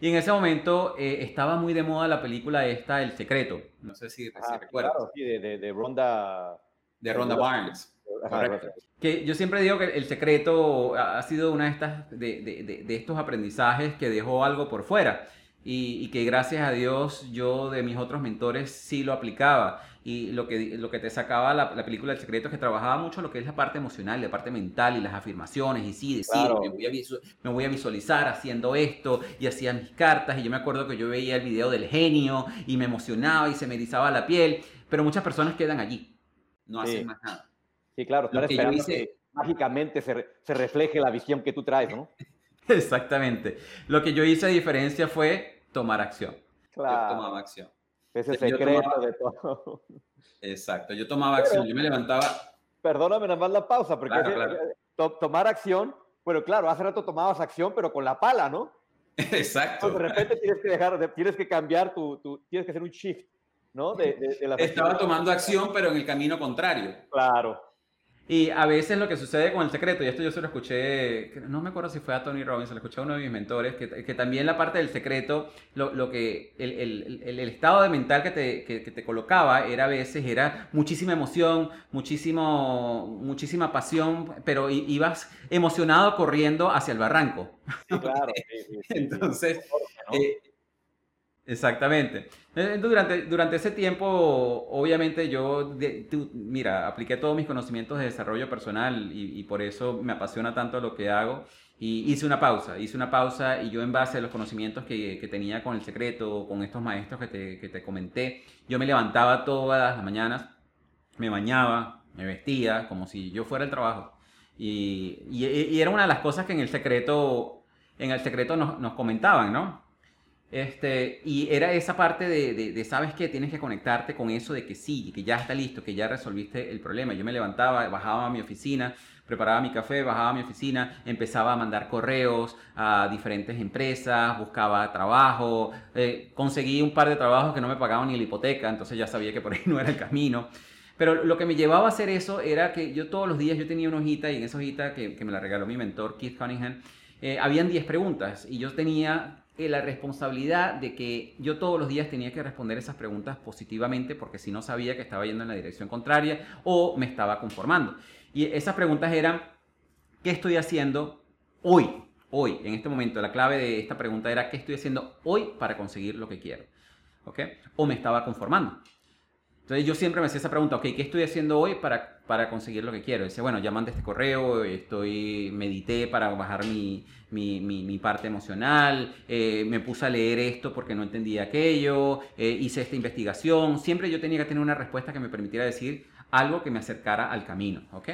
Y en ese momento eh, estaba muy de moda la película esta, El Secreto. No sé si, ah, recuerdas. Claro, sí, de, de, Ronda... De Ronda Barnes. Que yo siempre digo que El Secreto ha sido una de, estas, de, de estos aprendizajes que dejó algo por fuera y, que gracias a Dios yo de mis otros mentores sí lo aplicaba. Y lo que, lo que te sacaba la, la película El Secreto es que trabajaba mucho lo que es la parte emocional, la parte mental y las afirmaciones. Y sí, decir, me, voy a me voy a visualizar haciendo esto y hacía mis cartas. Y yo me acuerdo que yo veía el video del genio y me emocionaba y se me erizaba la piel. Pero muchas personas quedan allí, no hacen más nada. Sí, claro, que esperando que mágicamente se, se refleje la visión que tú traes, ¿no? *laughs* Exactamente. Lo que yo hice a diferencia fue tomar acción. Claro. Yo tomaba acción. Ese secreto de todo. Exacto, yo tomaba acción, yo me levantaba. Perdóname nada más la pausa, porque tomar acción, bueno, claro, hace rato tomabas acción, pero con la pala, ¿no? *laughs* Exacto. de repente tienes que dejar, tienes que cambiar tu, tu, tienes que hacer un shift, ¿no? De, de, Estaba tomando acción, pero en el camino contrario. Claro. Y a veces lo que sucede con el secreto, y esto yo se lo escuché, no me acuerdo si fue a Tony Robbins, se lo escuché a uno de mis mentores, que, que también la parte del secreto, lo, lo que el, el, el, estado de mental que te, que, te, colocaba era a veces, era muchísima emoción, muchísimo, muchísima pasión, pero ibas emocionado corriendo hacia el barranco. Sí, claro. *laughs* Entonces, eh, Exactamente. Durante, durante ese tiempo, obviamente yo, mira, apliqué todos mis conocimientos de desarrollo personal y, por eso me apasiona tanto lo que hago. Y hice una pausa, hice una pausa y yo en base a los conocimientos que, que tenía con el secreto, con estos maestros que te, que te comenté, yo me levantaba todas las mañanas, me bañaba, me vestía como si yo fuera el trabajo. Y, y, era una de las cosas que en el secreto, en el secreto nos, nos comentaban, ¿no? Este, y era esa parte de, sabes que tienes que conectarte con eso de que sí, que ya está listo, que ya resolviste el problema. Yo me levantaba, bajaba a mi oficina, preparaba mi café, bajaba a mi oficina, empezaba a mandar correos a diferentes empresas, buscaba trabajo, eh, conseguí un par de trabajos que no me pagaban ni la hipoteca, entonces ya sabía que por ahí *laughs* no era el camino. Pero lo que me llevaba a hacer eso era que yo todos los días yo tenía una hojita y en esa hojita que, que me la regaló mi mentor Keith Cunningham, eh, habían 10 preguntas y yo tenía eh, la responsabilidad de que yo todos los días tenía que responder esas preguntas positivamente porque si no sabía que estaba yendo en la dirección contraria o me estaba conformando. Y esas preguntas eran, ¿qué estoy haciendo hoy? Hoy, en este momento, la clave de esta pregunta era, ¿qué estoy haciendo hoy para conseguir lo que quiero? ¿Ok? O me estaba conformando. Entonces yo siempre me hacía esa pregunta, ok, ¿qué estoy haciendo hoy para, conseguir lo que quiero? Dice, bueno, ya mandé este correo, estoy, medité para bajar mi, parte emocional, eh, me puse a leer esto porque no entendía aquello, eh, hice esta investigación. Siempre yo tenía que tener una respuesta que me permitiera decir algo que me acercara al camino, ¿ok?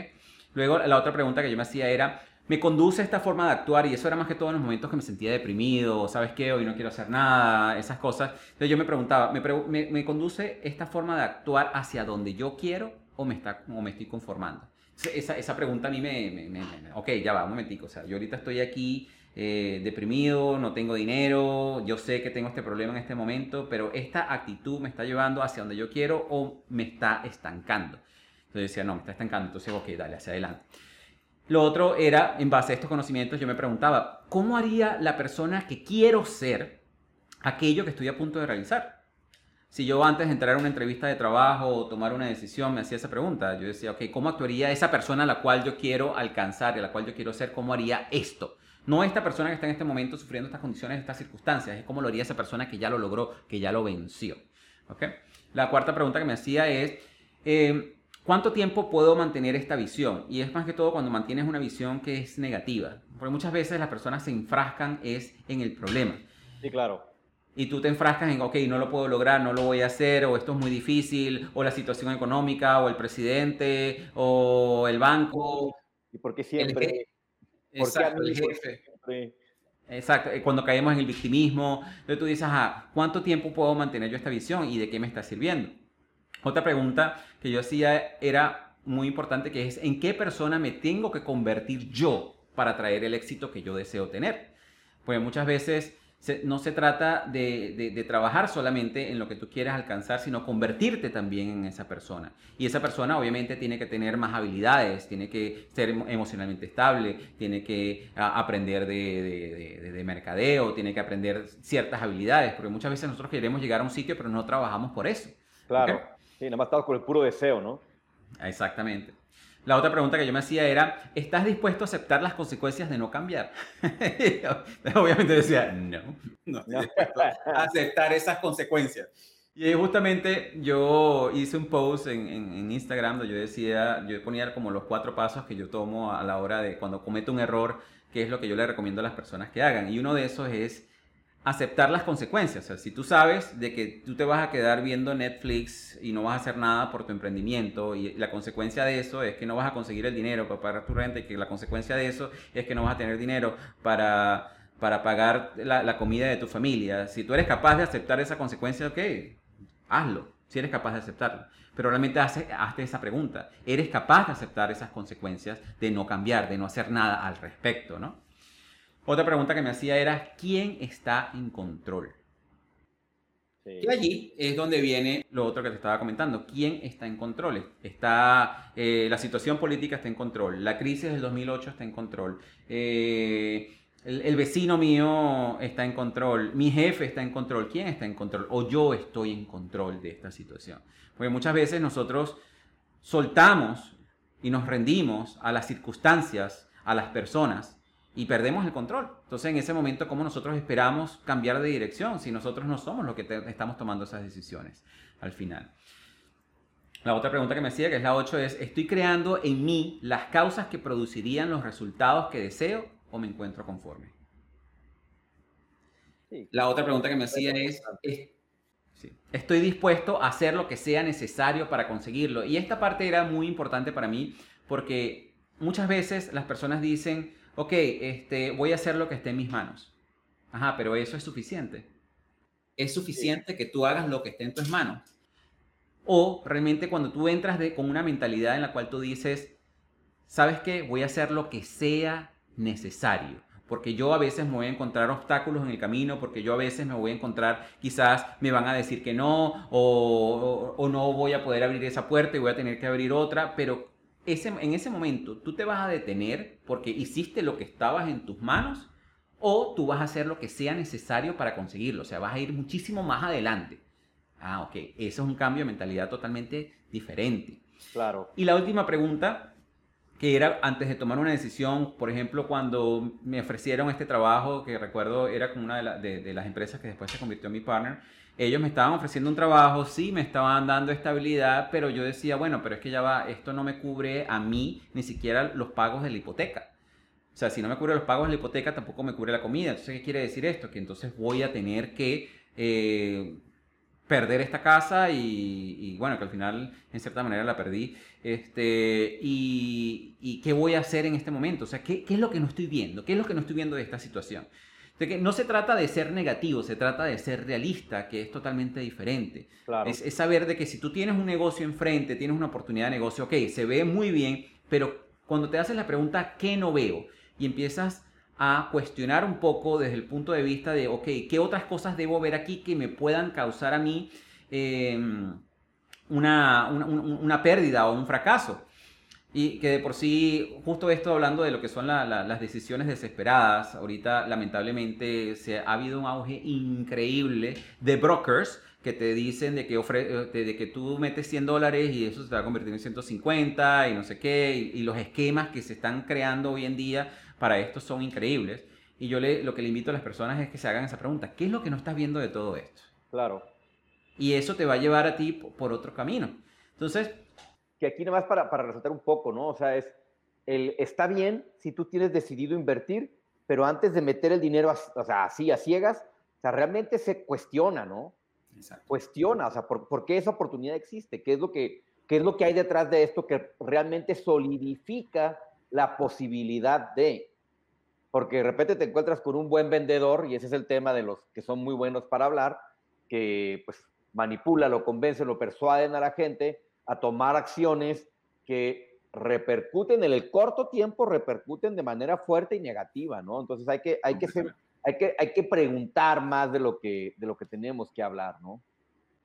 Luego la otra pregunta que yo me hacía era, me conduce esta forma de actuar y eso era más que todo en los momentos que me sentía deprimido, ¿sabes qué? Hoy no quiero hacer nada, esas cosas. Entonces yo me preguntaba, ¿me, me, conduce esta forma de actuar hacia donde yo quiero o me, está, o me estoy conformando? Esa, esa pregunta a mí me, me, Ok, ya va, un momentico. O sea, yo ahorita estoy aquí eh, deprimido, no tengo dinero, yo sé que tengo este problema en este momento, pero esta actitud me está llevando hacia donde yo quiero o me está estancando. Entonces decía, no, me está estancando, entonces, ok, dale, hacia adelante. Lo otro era, en base a estos conocimientos, yo me preguntaba, ¿cómo haría la persona que quiero ser aquello que estoy a punto de realizar? Si yo antes de entrar a una entrevista de trabajo o tomar una decisión me hacía esa pregunta, yo decía, ok, ¿cómo actuaría esa persona a la cual yo quiero alcanzar y a la cual yo quiero ser? ¿Cómo haría esto? No esta persona que está en este momento sufriendo estas condiciones, estas circunstancias, es cómo lo haría esa persona que ya lo logró, que ya lo venció. ¿Okay? La cuarta pregunta que me hacía es, eh, ¿Cuánto tiempo puedo mantener esta visión? Y es más que todo cuando mantienes una visión que es negativa. Porque muchas veces las personas se enfrascan es en el problema. Sí, claro. Y tú te enfrascas en, ok, no lo puedo lograr, no lo voy a hacer, o esto es muy difícil, o la situación económica, o el presidente, o el banco. ¿Y por qué siempre? ¿Por Exacto, el jefe. Exacto, eh, cuando caemos en el victimismo, entonces tú dices, ah, ¿cuánto tiempo puedo mantener yo esta visión y de qué me está sirviendo? Otra pregunta que yo hacía era muy importante, que es ¿en qué persona me tengo que convertir yo para traer el éxito que yo deseo tener? Pues muchas veces no se trata de, trabajar solamente en lo que tú quieres alcanzar, sino convertirte también en esa persona. Y esa persona obviamente tiene que tener más habilidades, tiene que ser emocionalmente estable, tiene que aprender de, mercadeo, tiene que aprender ciertas habilidades, porque muchas veces nosotros queremos llegar a un sitio, pero no trabajamos por eso. Claro. Sí, nada más estaba con el puro deseo, ¿no? Exactamente. La otra pregunta que yo me hacía era, ¿estás dispuesto a aceptar las consecuencias de no cambiar? *laughs* Obviamente decía, no, no estoy aceptar esas consecuencias. Y justamente yo hice un post en, en, Instagram donde yo decía, yo ponía como los cuatro pasos que yo tomo a la hora de cuando cometo un error, que es lo que yo le recomiendo a las personas que hagan. Y uno de esos es aceptar las consecuencias. Si tú sabes de que tú te vas a quedar viendo Netflix y no vas a hacer nada por tu emprendimiento y la consecuencia de eso es que no vas a conseguir el dinero para pagar tu renta y que la consecuencia de eso es que no vas a tener dinero para, para pagar la, comida de tu familia. Si tú eres capaz de aceptar esa consecuencia, ok, hazlo, si eres capaz de aceptarlo. Pero realmente hazte esa pregunta. ¿Eres capaz de aceptar esas consecuencias de no cambiar, de no hacer nada al respecto, no? Otra pregunta que me hacía era, ¿quién está en control? Y allí es donde viene lo otro que te estaba comentando. ¿Quién está en control? Está, eh, la situación política está en control. La crisis del 2008 está en control. Eh, el, el, vecino mío está en control. Mi jefe está en control. ¿Quién está en control? O yo estoy en control de esta situación. Porque muchas veces nosotros soltamos y nos rendimos a las circunstancias, a las personas, y perdemos el control. Entonces, en ese momento, ¿cómo nosotros esperamos cambiar de dirección si nosotros no somos los que estamos tomando esas decisiones al final? La otra pregunta que me hacía, que es la 8, es, ¿estoy creando en mí las causas que producirían los resultados que deseo o me encuentro conforme? La otra pregunta que me hacía es, ¿estoy dispuesto a hacer lo que sea necesario para conseguirlo? Y esta parte era muy importante para mí porque muchas veces las personas dicen, ok, este, voy a hacer lo que esté en mis manos. Ajá, pero eso es suficiente. Es suficiente que tú hagas lo que esté en tus manos. O realmente cuando tú entras de, con una mentalidad en la cual tú dices, ¿sabes qué? Voy a hacer lo que sea necesario. Porque yo a veces me voy a encontrar obstáculos en el camino, porque yo a veces me voy a encontrar, quizás me van a decir que no, o, o no voy a poder abrir esa puerta y voy a tener que abrir otra, pero en ese momento tú te vas a detener porque hiciste lo que estabas en tus manos o tú vas a hacer lo que sea necesario para conseguirlo. O sea, vas a ir muchísimo más adelante. Ah, ok. Eso es un cambio de mentalidad totalmente diferente. Claro. Y la última pregunta, que era antes de tomar una decisión, por ejemplo, cuando me ofrecieron este trabajo, que recuerdo era como una de, de las empresas que después se convirtió en mi partner, ellos me estaban ofreciendo un trabajo, sí, me estaban dando estabilidad, pero yo decía, bueno, pero es que ya va, esto no me cubre a mí ni siquiera los pagos de la hipoteca. O sea, si no me cubre los pagos de la hipoteca, tampoco me cubre la comida. Entonces, ¿qué quiere decir esto? Que entonces voy a tener que eh, perder esta casa y, bueno, que al final en cierta manera la perdí. Este, y, qué voy a hacer en este momento? O sea, ¿qué, ¿qué es lo que no estoy viendo? ¿Qué es lo que no estoy viendo de esta situación? Que no se trata de ser negativo, se trata de ser realista, que es totalmente diferente. Es, saber de que si tú tienes un negocio enfrente, tienes una oportunidad de negocio, ok, se ve muy bien, pero cuando te haces la pregunta, ¿qué no veo? Y empiezas a cuestionar un poco desde el punto de vista de, ok, ¿qué otras cosas debo ver aquí que me puedan causar a mí em, una, una pérdida o un fracaso? Y que de por sí, justo esto hablando de lo que son las decisiones desesperadas, ahorita lamentablemente se ha habido un auge increíble de brokers que te dicen de que, ofre, de, que tú metes 100 dólares y eso se va a convertir en 150 y no sé qué, y, los esquemas que se están creando hoy en día para esto son increíbles. Y yo le, lo que le invito a las personas es que se hagan esa pregunta, ¿qué es lo que no estás viendo de todo esto? Claro. Y eso te va a llevar a ti por otro camino. Entonces, que aquí nada más para, para resaltar un poco, ¿no? O sea, es, el, está bien si tú tienes decidido invertir, pero antes de meter el dinero, o sea, así a ciegas, o sea, realmente se cuestiona, ¿no? Exacto. Cuestiona, o sea, ¿por, ¿por, qué esa oportunidad existe? ¿Qué es, lo que, ¿Qué es lo que hay detrás de esto que realmente solidifica la posibilidad de? Porque de repente te encuentras con un buen vendedor, y ese es el tema de los que son muy buenos para hablar, que pues manipula, lo convence, lo persuaden a la gente, a tomar acciones que repercuten en el corto tiempo, repercuten de manera fuerte y negativa, ¿no? Entonces hay que, hay que, ser, hay que, hay que preguntar más de lo, que, de lo que tenemos que hablar, ¿no?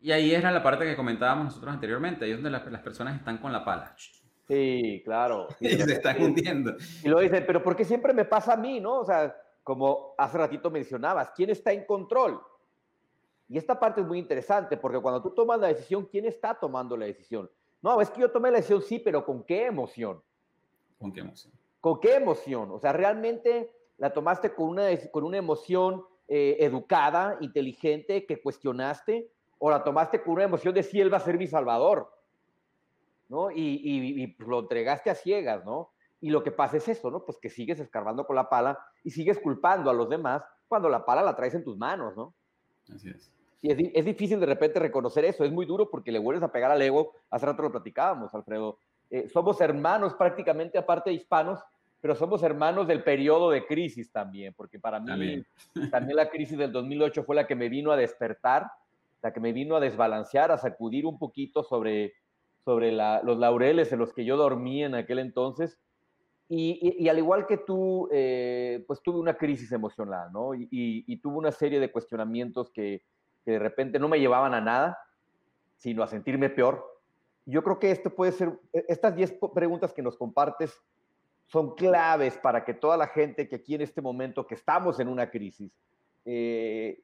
Y ahí era la parte que comentábamos nosotros anteriormente, ahí es donde las, personas están con la pala. Sí, claro. *laughs* Y se están hundiendo. Y lo dicen, pero ¿por qué siempre me pasa a mí, no? O sea, como hace ratito mencionabas, ¿quién está en control? Y esta parte es muy interesante porque cuando tú tomas la decisión, ¿quién está tomando la decisión? No, es que yo tomé la decisión, sí, pero ¿con qué emoción? ¿Con qué emoción? ¿Con qué emoción? O sea, realmente la tomaste con una, con una emoción eh, educada, inteligente, que cuestionaste, o la tomaste con una emoción de si él va a ser mi salvador, ¿no? Y, y, lo entregaste a ciegas, ¿no? Y lo que pasa es eso, ¿no? Pues que sigues escarbando con la pala y sigues culpando a los demás cuando la pala la traes en tus manos, ¿no? Así es. Y es, difícil de repente reconocer eso, es muy duro porque le vuelves a pegar al ego, hace rato lo platicábamos, Alfredo. Eh, somos hermanos prácticamente, aparte de hispanos, pero somos hermanos del periodo de crisis también, porque para mí también. *laughs* la crisis del 2008 fue la que me vino a despertar, la que me vino a desbalancear, a sacudir un poquito sobre, sobre los laureles en los que yo dormí en aquel entonces. Y, al igual que tú, eh, pues tuve una crisis emocional, ¿no? Y, y, tuve una serie de cuestionamientos que, de repente no me llevaban a nada, sino a sentirme peor. Yo creo que esto puede ser, e, estas 10 preguntas que nos compartes son claves para que toda la gente que aquí en este momento, que estamos en una crisis, eh,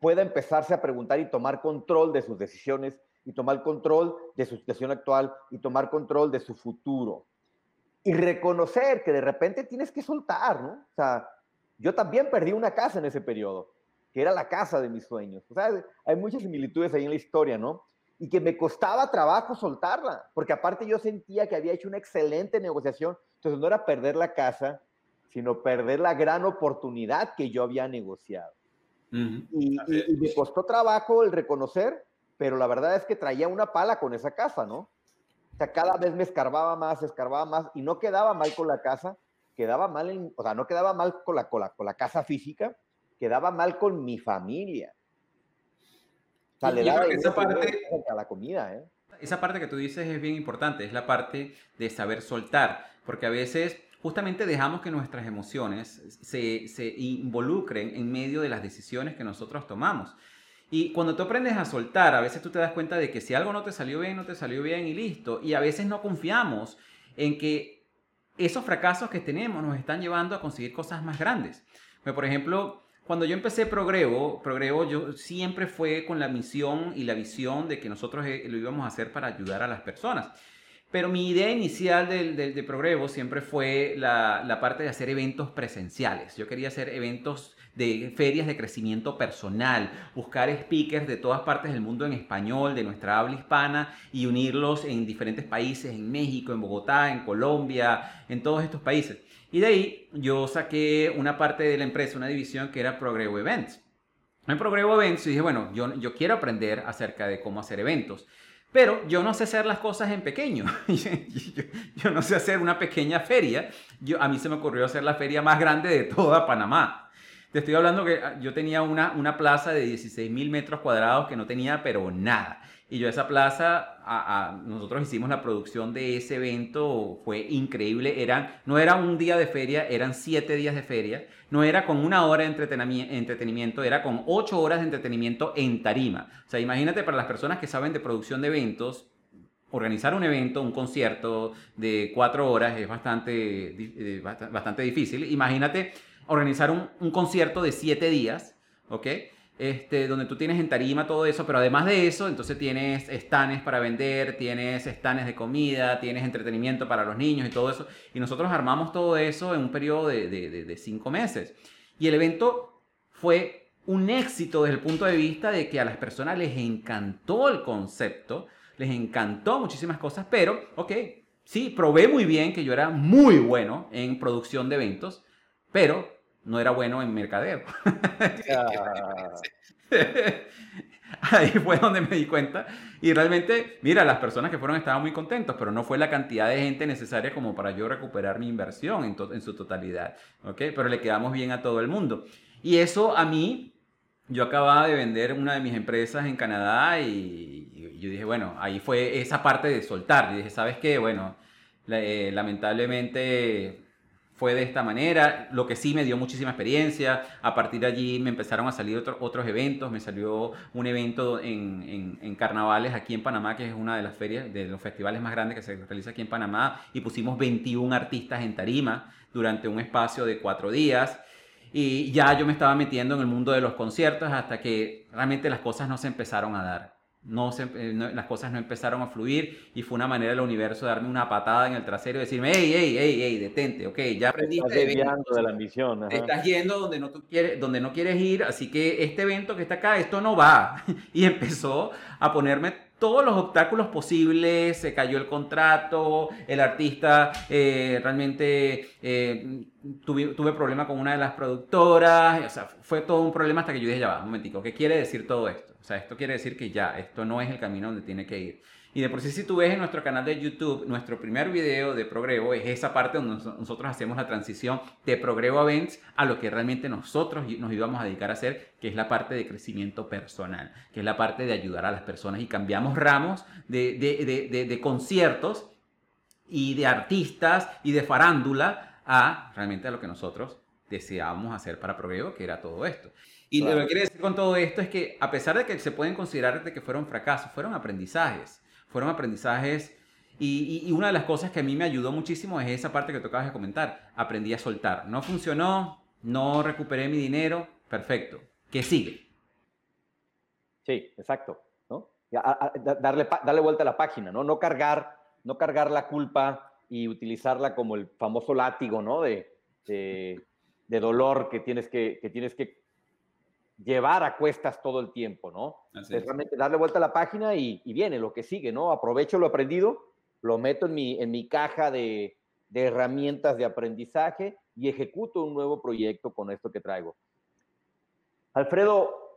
pueda empezarse a preguntar y tomar control de sus decisiones y tomar control de su situación actual y tomar control de su futuro. y reconocer que de repente tienes que soltar, ¿no? O sea, yo también perdí una casa en ese periodo, que era la casa de mis sueños. O sea, hay muchas similitudes ahí en la historia, ¿no? Y que me costaba trabajo soltarla, porque aparte yo sentía que había hecho una excelente negociación, entonces no era perder la casa, sino perder la gran oportunidad que yo había negociado. y, y, me costó trabajo el reconocer, pero la verdad es que traía una pala con esa casa, ¿no? O sea, cada vez me escarbaba más, escarbaba más, y no quedaba mal con la casa, quedaba mal, en, o sea, no quedaba mal con la, con la, con la casa física, quedaba mal con mi familia. O sea, le daba esa parte a la comida, ¿eh? Esa parte que tú dices es bien importante, es la parte de saber soltar, porque a veces justamente dejamos que nuestras emociones se, se involucren en medio de las decisiones que nosotros tomamos. Y cuando tú aprendes a soltar, a veces tú te das cuenta de que si algo no te salió bien, no te salió bien y listo. Y a veces no confiamos en que esos fracasos que tenemos nos están llevando a conseguir cosas más grandes. Por ejemplo, cuando yo empecé Progrevo, Progrevo yo siempre fue con la misión y la visión de que nosotros eh, lo íbamos a hacer para ayudar a las personas. Pero mi idea inicial del, de Progrevo siempre fue la, la, parte de hacer eventos presenciales. Yo quería hacer eventos de ferias de crecimiento personal, buscar speakers de todas partes del mundo en español, de nuestra habla hispana, y unirlos en diferentes países, en México, en Bogotá, en Colombia, en todos estos países. Y de ahí yo saqué una parte de la empresa, una división que era Progrevo Events. En Progrevo Events dije, bueno, yo, yo quiero aprender acerca de cómo hacer eventos. Pero yo no sé hacer las cosas en pequeño. *laughs* yo, no sé hacer una pequeña feria. Yo, a mí se me ocurrió hacer la feria más grande de toda Panamá. Te estoy hablando que ah, yo tenía una, una plaza de 16 mil metros cuadrados que no tenía pero nada. Y yo esa plaza, nosotros hicimos la producción de ese evento, fue increíble. Eran, no era un día de feria, eran siete días de feria. No era con una hora de entretenimiento, era con ocho horas de entretenimiento en tarima. O sea, imagínate para las personas que saben de producción de eventos, organizar un evento, un concierto de cuatro horas es bastante, eh, bastante difícil. Imagínate organizar un, un concierto de siete días, ¿ok? Este, donde tú tienes en tarima todo eso, pero además de eso, entonces tienes stands para vender, tienes stands de comida, tienes entretenimiento para los niños y todo eso. Y nosotros armamos todo eso en un periodo de, de, cinco meses. Y el evento fue un éxito desde el punto de vista de que a las personas les encantó el concepto, les encantó muchísimas cosas, pero, ok, sí, probé muy bien que yo era muy bueno en producción de eventos, pero no era bueno en mercadeo. *laughs* *laughs* Ahí fue donde me di cuenta. Y realmente, mira, las personas que fueron estaban muy contentos, pero no fue la cantidad de gente necesaria como para yo recuperar mi inversión en, en su totalidad. ¿Ok? Pero le quedamos bien a todo el mundo. Y eso a mí, yo acababa de vender una de mis empresas en Canadá y, yo dije, bueno, ahí fue esa parte de soltar. Y dije, ¿sabes qué? Bueno, eh, lamentablemente fue de esta manera, lo que sí me dio muchísima experiencia. A partir de allí me empezaron a salir otros eventos, me salió un evento en, en, carnavales aquí en Panamá, que es una de las ferias, de los festivales más grandes que se realiza aquí en Panamá, y pusimos 21 artistas en tarima durante un espacio de cuatro días. Y ya yo me estaba metiendo en el mundo de los conciertos hasta que realmente las cosas no se empezaron a dar. Eh, no, las cosas no empezaron a fluir y fue una manera del universo de darme una patada en el trasero y decirme, hey, hey, hey, hey, detente, ok, ya aprendiste. Estás de, la misión. estás yendo donde no, tú quieres, donde no quieres ir, así que este evento que está acá, esto no va. *laughs* y empezó a ponerme todos los obstáculos posibles, se cayó el contrato, el artista eh, realmente eh, tuve, tuve problema con una de las productoras, o sea, fue todo un problema hasta que yo dije, ya va, un momentico, ¿qué quiere decir todo esto? O sea, esto quiere decir que ya, esto no es el camino donde tiene que ir. Y de por sí, si tú ves en nuestro canal de YouTube, nuestro primer video de Progrevo es esa parte donde nosotros hacemos la transición de Progrevo Events a lo que realmente nosotros nos íbamos a dedicar a hacer, que es la parte de crecimiento personal, que es la parte de ayudar a las personas y cambiamos ramos de, de, de, de conciertos y de artistas y de farándula a realmente a lo que nosotros deseábamos hacer para Progrevo, que era todo esto. Y lo que quiere decir con todo esto es que a pesar de que se pueden considerar de que fueron fracasos, fueron aprendizajes fueron aprendizajes y, una de las cosas que a mí me ayudó muchísimo es esa parte que tocabas de comentar. Aprendí a soltar. No funcionó, no recuperé mi dinero, perfecto. ¿Qué sigue? Sí, exacto. ¿no? darle, darle vuelta a la página, ¿no? No cargar, no cargar la culpa y utilizarla como el famoso látigo, ¿no? De, de, dolor que tienes que, que tienes que llevar a cuestas todo el tiempo, ¿no? Es. Realmente darle vuelta a la página y, viene lo que sigue, ¿no? Aprovecho lo aprendido, lo meto en mi, en mi caja de, de herramientas de aprendizaje y ejecuto un nuevo proyecto con esto que traigo. Alfredo,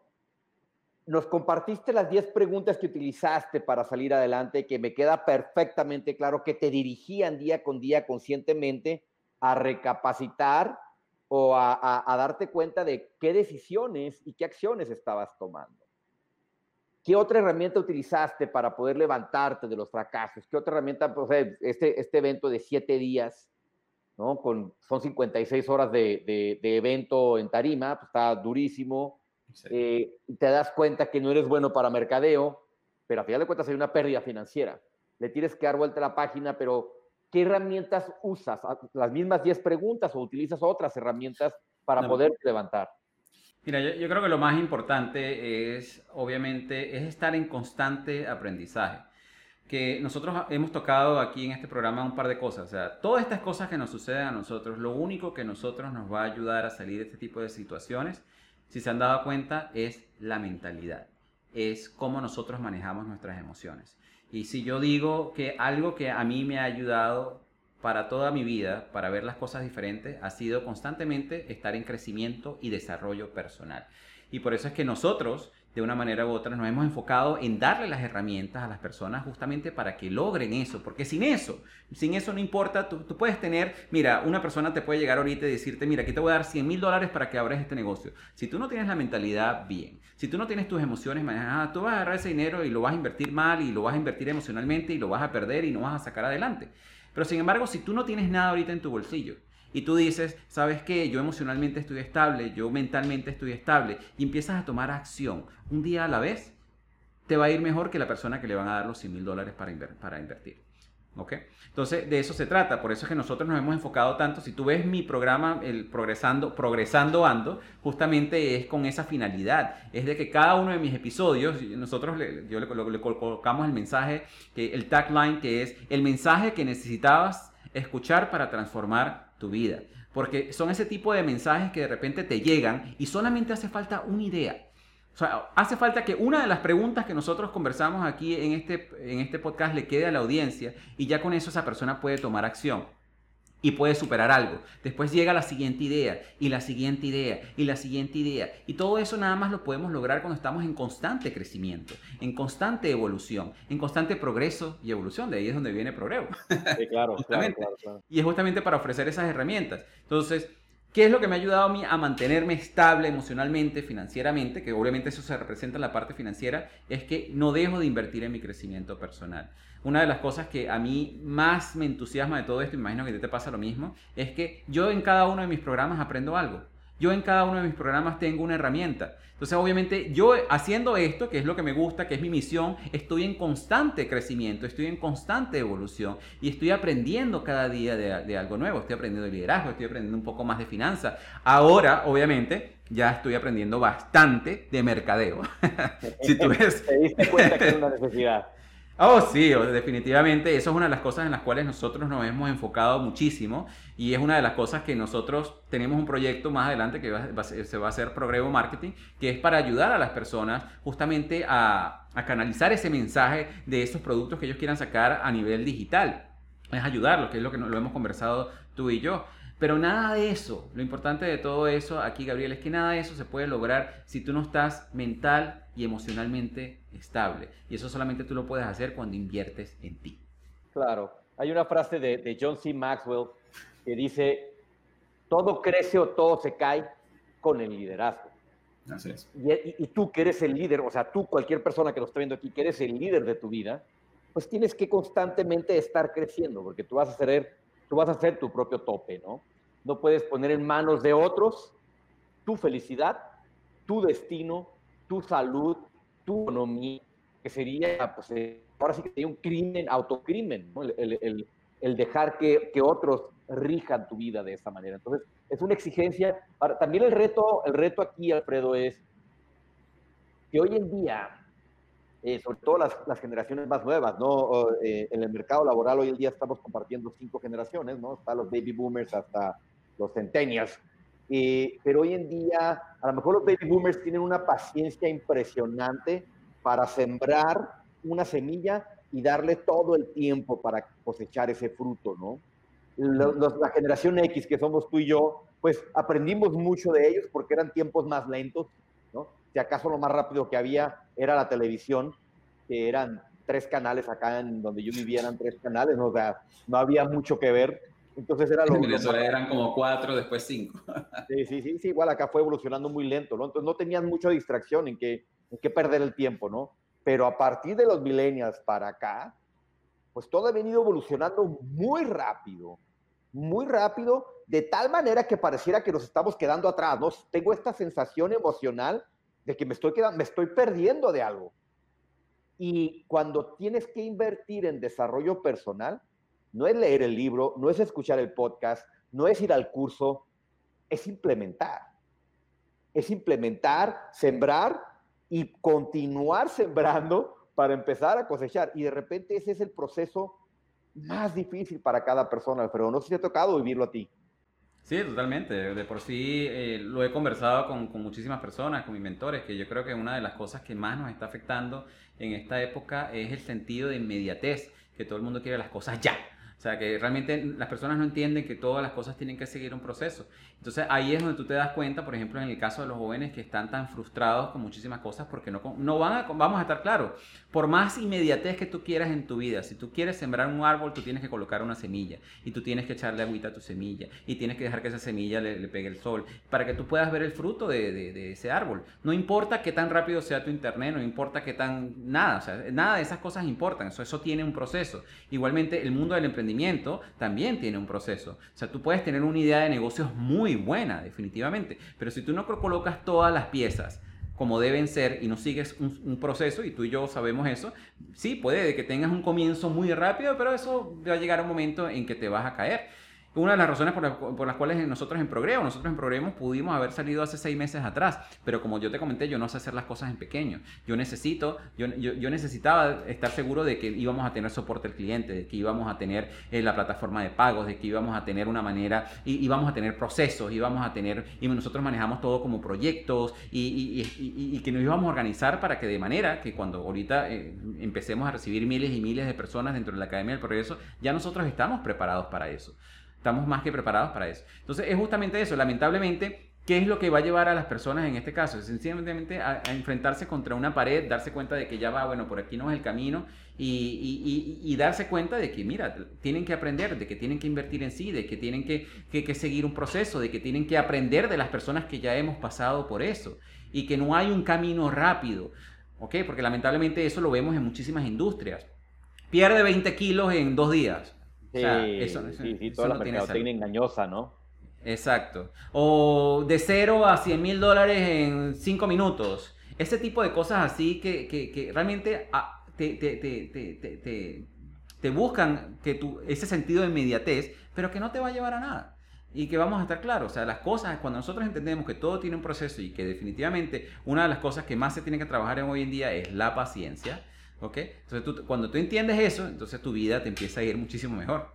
nos compartiste las 10 preguntas que utilizaste para salir adelante, que me queda perfectamente claro que te dirigían día con día conscientemente a recapacitar o a, darte cuenta de qué decisiones y qué acciones estabas tomando. ¿Qué otra herramienta utilizaste para poder levantarte de los fracasos? ¿Qué otra herramienta, pues, este, este evento de siete días, ¿no? Con, son 56 horas de, de, evento en tarima, pues está durísimo, eh, te das cuenta que no eres bueno para mercadeo, pero a final de cuentas hay una pérdida financiera. Le tienes que dar vuelta a la página, pero ¿qué herramientas usas? Ah, ¿Las mismas 10 preguntas o utilizas otras herramientas para poder levantar? Mira, yo, yo, creo que lo más importante es, obviamente, es estar en constante aprendizaje. Que nosotros hemos tocado aquí en este programa un par de cosas. O sea, todas estas cosas que nos suceden a nosotros, lo único que nosotros nos va a ayudar a salir de este tipo de situaciones si se han dado cuenta, es la mentalidad, es cómo nosotros manejamos nuestras emociones. Y si yo digo que algo que a mí me ha ayudado para toda mi vida, para ver las cosas diferentes, ha sido constantemente estar en crecimiento y desarrollo personal. Y por eso es que nosotros de una manera u otra nos hemos enfocado en darle las herramientas a las personas justamente para que logren eso, porque sin eso, sin eso no importa, tú, puedes tener, mira, una persona te puede llegar ahorita y decirte, mira, aquí te voy a dar 100 mil dólares para que abras este negocio. Si tú no tienes la mentalidad bien, si tú no tienes tus emociones manejadas, tú vas a agarrar ese dinero y lo vas a invertir mal y lo vas a invertir emocionalmente y lo vas a perder y no vas a sacar adelante. Pero sin embargo, si tú no tienes nada ahorita en tu bolsillo, y tú dices, ¿sabes qué? Yo emocionalmente estoy estable, yo mentalmente estoy estable y empiezas a tomar acción un día a la vez, te va a ir mejor que la persona que le van a dar los 100 mil dólares para, para invertir. ¿Ok? Entonces, de eso se trata. Por eso es que nosotros nos hemos enfocado tanto. Si tú ves mi programa, el Progresando, Progresando Ando, justamente es con esa finalidad. Es de que cada uno de mis episodios, nosotros le, yo le colocamos el mensaje, que, el tagline, que es el mensaje que necesitabas escuchar para transformar tu vida. Porque son ese tipo de mensajes que de repente te llegan y solamente hace falta una idea. O sea, hace falta que una de las preguntas que nosotros conversamos aquí en este, en este podcast le quede a la audiencia y ya con eso esa persona puede tomar acción y puede superar algo. Después llega la siguiente idea y la siguiente idea y la siguiente idea. Y todo eso nada más lo podemos lograr cuando estamos en constante crecimiento, en constante evolución, en constante progreso y evolución. De ahí es donde viene progreso. Sí, claro, claro, claro, Y es justamente para ofrecer esas herramientas. Entonces, ¿Qué es lo que me ha ayudado a mí a mantenerme estable emocionalmente, financieramente? Que obviamente eso se representa en la parte financiera, es que no dejo de invertir en mi crecimiento personal. Una de las cosas que a mí más me entusiasma de todo esto, imagino que a ti te pasa lo mismo, es que yo en cada uno de mis programas aprendo algo. Yo en cada uno de mis programas tengo una herramienta. Entonces, obviamente, yo haciendo esto, que es lo que me gusta, que es mi misión, estoy en constante crecimiento, estoy en constante evolución y estoy aprendiendo cada día de, algo nuevo. Estoy aprendiendo de liderazgo, estoy aprendiendo un poco más de finanzas. Ahora, obviamente, ya estoy aprendiendo bastante de mercadeo. *laughs* si tú *laughs* ves... Te diste cuenta que es una *laughs* necesidad. Oh, sí, definitivamente. Eso es una de las cosas en las cuales nosotros nos hemos enfocado muchísimo y es una de las cosas que nosotros tenemos un proyecto más adelante que se va a hacer Progreso Marketing, que es para ayudar a las personas justamente a, canalizar ese mensaje de esos productos que ellos quieran sacar a nivel digital. Es ayudarlos, que es lo que lo hemos conversado tú y yo. Pero nada de eso, lo importante de todo eso aquí, Gabriel, es que nada de eso se puede lograr si tú no estás mental y emocionalmente estable. Y eso solamente tú lo puedes hacer cuando inviertes en ti. Claro. Hay una frase de, John C. Maxwell que dice, todo crece o todo se cae con el liderazgo. Así es. Y, y, tú que eres el líder, o sea, tú, cualquier persona que lo está viendo aquí, que eres el líder de tu vida, pues tienes que constantemente estar creciendo, porque tú vas a ser, tú vas a ser tu propio tope, ¿no? No puedes poner en manos de otros tu felicidad, tu destino, tu salud, tu economía, que sería, pues, eh, ahora sí que sería un crimen, autocrimen, ¿no? el, dejar que, otros rijan tu vida de esa manera. Entonces, es una exigencia. también el reto, el reto aquí, Alfredo, es que hoy en día eh, sobre todo las, las, generaciones más nuevas, ¿no? Eh, en el mercado laboral hoy en día estamos compartiendo cinco generaciones, ¿no? Está los baby boomers hasta los centennials. pero hoy en día, a lo mejor los baby boomers tienen una paciencia impresionante para sembrar una semilla y darle todo el tiempo para cosechar ese fruto, ¿no? la generación X, que somos tú y yo, pues aprendimos mucho de ellos porque eran tiempos más lentos, ¿no? Si acaso lo más rápido que había era la televisión, que eran tres canales acá en donde yo vivía, eran tres canales, ¿no? o sea, no había mucho que ver. Entonces era lo, que eran como cuatro, después cinco. *laughs* sí, sí, sí, sí, igual acá fue evolucionando muy lento, ¿no? Entonces no tenían mucha distracción en qué, en qué perder el tiempo, ¿no? Pero a partir de los millennials para acá, pues todo ha venido evolucionando muy rápido, muy rápido, de tal manera que pareciera que nos estamos quedando atrás, ¿no? Tengo esta sensación emocional de que me estoy, quedando, me estoy perdiendo de algo. Y cuando tienes que invertir en desarrollo personal, no es leer el libro, no es escuchar el podcast, no es ir al curso, es implementar. Es implementar, sembrar y continuar sembrando para empezar a cosechar. Y de repente ese es el proceso más difícil para cada persona, Alfredo. No sé si te ha tocado vivirlo a ti. Sí, totalmente. De por sí eh, lo he conversado con, con, muchísimas personas, con mis mentores, que yo creo que una de las cosas que más nos está afectando en esta época es el sentido de inmediatez, que todo el mundo quiere las cosas ya. O sea, que realmente las personas no entienden que todas las cosas tienen que seguir un proceso. Entonces ahí es donde tú te das cuenta, por ejemplo, en el caso de los jóvenes que están tan frustrados con muchísimas cosas porque no, no van a, vamos a estar claros, por más inmediatez que tú quieras en tu vida, si tú quieres sembrar un árbol, tú tienes que colocar una semilla y tú tienes que echarle agüita a tu semilla y tienes que dejar que esa semilla le, pegue el sol para que tú puedas ver el fruto de, de, ese árbol. No importa qué tan rápido sea tu internet, no importa qué tan, nada, o sea, nada de esas cosas importan, eso, eso tiene un proceso. Igualmente el mundo del emprendimiento también tiene un proceso. O sea, tú puedes tener una idea de negocios muy buena, definitivamente. Pero si tú no colocas todas las piezas como deben ser y no sigues un, proceso, y tú y yo sabemos eso, sí, puede que tengas un comienzo muy rápido, pero eso va a llegar un momento en que te vas a caer. Una de las razones por, las cuales nosotros en Progreso, nosotros en Progreso pudimos haber salido hace seis meses atrás, pero como yo te comenté, yo no sé hacer las cosas en pequeño. Yo necesito, yo, yo, necesitaba estar seguro de que íbamos a tener soporte al cliente, de que íbamos a tener eh, la plataforma de pagos, de que íbamos a tener una manera, y íbamos a tener procesos, íbamos a tener, y nosotros manejamos todo como proyectos, y, y, y que nos íbamos a organizar para que de manera que cuando ahorita eh, empecemos a recibir miles y miles de personas dentro de la Academia del Progreso, ya nosotros estamos preparados para eso. Estamos más que preparados para eso. Entonces es justamente eso, lamentablemente, ¿qué es lo que va a llevar a las personas en este caso? Sencillamente a, enfrentarse contra una pared, darse cuenta de que ya va, bueno, por aquí no es el camino y, darse cuenta de que, mira, tienen que aprender, de que tienen que invertir en sí, de que tienen que, que seguir un proceso, de que tienen que aprender de las personas que ya hemos pasado por eso y que no hay un camino rápido, ¿ok? Porque lamentablemente eso lo vemos en muchísimas industrias. Pierde 20 kilos en dos días Sí, eso, sí, sí, toda la mercadotecnia engañosa, ¿no? Exacto. O de cero a 100 mil dólares en cinco minutos. Ese tipo de cosas así que, que, que realmente ah, te, te, te, te, buscan que tu, ese sentido de inmediatez, pero que no te va a llevar a nada. Y que vamos a estar claros, o sea, las cosas, cuando nosotros entendemos que todo tiene un proceso y que definitivamente una de las cosas que más se tiene que trabajar en hoy en día es la paciencia, ¿Ok? Entonces, tú, cuando tú entiendes eso, entonces tu vida te empieza a ir muchísimo mejor.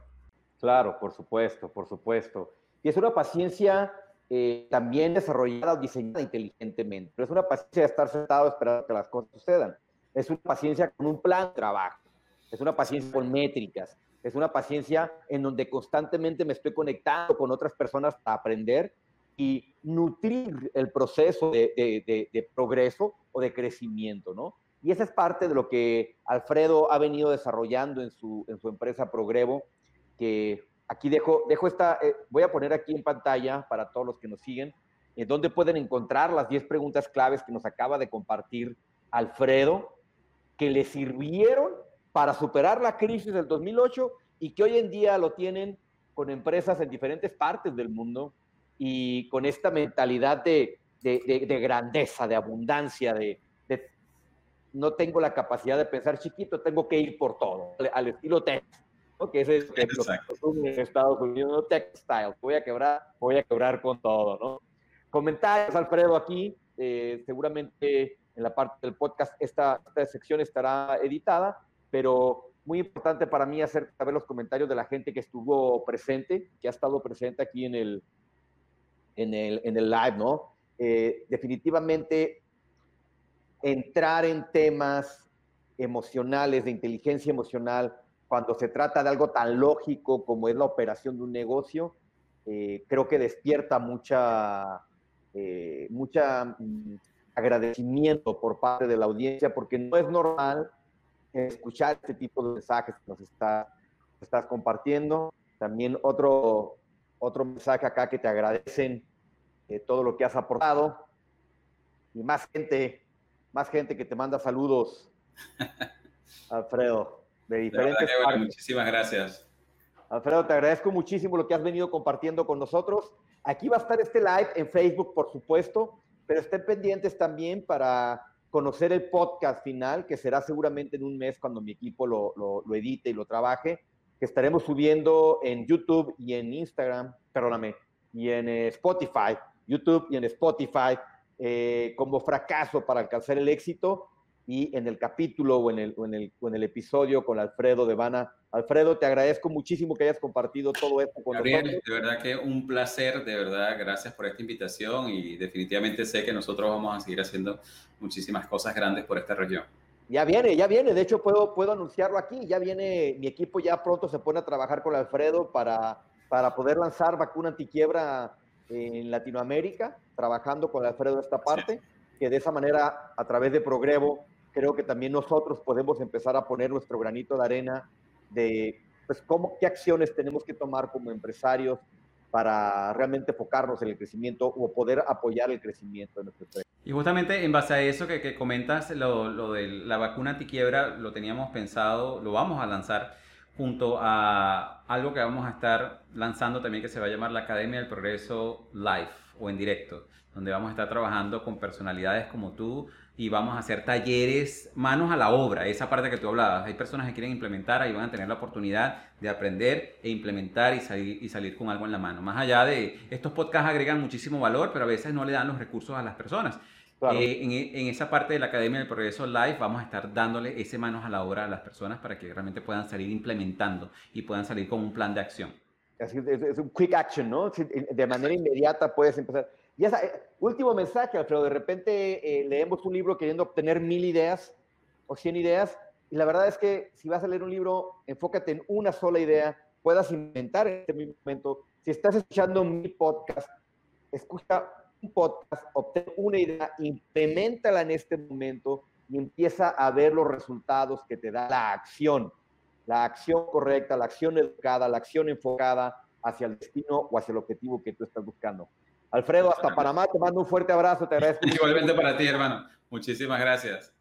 Claro, por supuesto, por supuesto. Y es una paciencia eh, también desarrollada o diseñada inteligentemente. Pero es una paciencia de estar sentado esperando que las cosas sucedan. Es una paciencia con un plan de trabajo. Es una paciencia con métricas. Es una paciencia en donde constantemente me estoy conectando con otras personas para aprender y nutrir el proceso de, de, de progreso o de crecimiento, ¿no? Y esa es parte de lo que Alfredo ha venido desarrollando en su, en su empresa Progrevo, que aquí dejo, dejo esta, eh, voy a poner aquí en pantalla para todos los que nos siguen, eh, donde pueden encontrar las 10 preguntas claves que nos acaba de compartir Alfredo, que le sirvieron para superar la crisis del 2008 y que hoy en día lo tienen con empresas en diferentes partes del mundo y con esta mentalidad de, de grandeza, de abundancia, de, no tengo la capacidad de pensar chiquito, tengo que ir por todo, al estilo Texas, que es lo que en Estados Unidos, no textile, voy a quebrar, voy a quebrar con todo, ¿no? Comentarios, Alfredo, aquí, eh, seguramente en la parte del podcast, esta, esta sección estará editada, pero muy importante para mí hacer saber los comentarios de la gente que estuvo presente, que ha estado presente aquí en el, en el, en el live, ¿no? Eh, definitivamente entrar en temas emocionales, de inteligencia emocional, cuando se trata de algo tan lógico como es la operación de un negocio, eh, creo que despierta mucha, eh, mucha mm, agradecimiento por parte de la audiencia, porque no es normal escuchar este tipo de mensajes que nos está, estás compartiendo. También otro, otro mensaje acá que te agradecen eh, todo lo que has aportado. Y más gente, más gente que te manda saludos, *laughs* Alfredo, de diferentes partes. muchísimas gracias. Alfredo, te agradezco muchísimo lo que has venido compartiendo con nosotros. Aquí va a estar este live en Facebook, por supuesto, pero estén pendientes también para conocer el podcast final, que será seguramente en un mes cuando mi equipo lo, lo, edite y lo trabaje, que estaremos subiendo en YouTube y en Instagram, perdóname, y en eh, Spotify, YouTube y en Spotify, eh, como fracaso para alcanzar el éxito y en el capítulo o en el, en el, en el episodio con Alfredo de Vana. Alfredo, te agradezco muchísimo que hayas compartido todo esto con Gabriel, De verdad que un placer, de verdad, gracias por esta invitación y definitivamente sé que nosotros vamos a seguir haciendo muchísimas cosas grandes por esta región. Ya viene, ya viene, de hecho puedo, puedo anunciarlo aquí, ya viene, mi equipo ya pronto se pone a trabajar con Alfredo para, para poder lanzar vacuna antiquiebra en Latinoamérica, trabajando con Alfredo esta parte, que de esa manera, a través de Progrevo, creo que también nosotros podemos empezar a poner nuestro granito de arena de pues cómo, qué acciones tenemos que tomar como empresarios para realmente enfocarnos en el crecimiento o poder apoyar el crecimiento de nuestro país. Y justamente en base a eso que, que comentas, lo, lo, de la vacuna antiquiebra, lo teníamos pensado, lo vamos a lanzar junto a algo que vamos a estar lanzando también que se va a llamar la Academia del Progreso Live o en directo, donde vamos a estar trabajando con personalidades como tú, y vamos a hacer talleres manos a la obra, esa parte que tú hablabas. Hay personas que quieren implementar, ahí van a tener la oportunidad de aprender e implementar y salir, y salir con algo en la mano. Más allá de estos podcasts agregan muchísimo valor, pero a veces no le dan los recursos a las personas. Eh, en, en, esa parte de la Academia del Progreso Live vamos a estar dándole ese manos a la obra a las personas para que realmente puedan salir implementando y puedan salir con un plan de acción. Es, es un quick action, ¿no? De manera inmediata puedes empezar. Y esa, eh, último mensaje, Alfredo, de repente eh, leemos un libro queriendo obtener mil ideas o cien ideas, y la verdad es que si vas a leer un libro, enfócate en una sola idea, puedas inventar en este mismo momento. Si estás escuchando mi podcast, escucha un podcast, obtén una idea, implementala en este momento y empieza a ver los resultados que te da la acción, la acción correcta, la acción educada, la acción enfocada hacia el destino o hacia el objetivo que tú estás buscando. Alfredo, hasta Panamá, te mando un fuerte abrazo, te agradezco. *laughs* Igualmente para ti, hermano. Muchísimas gracias.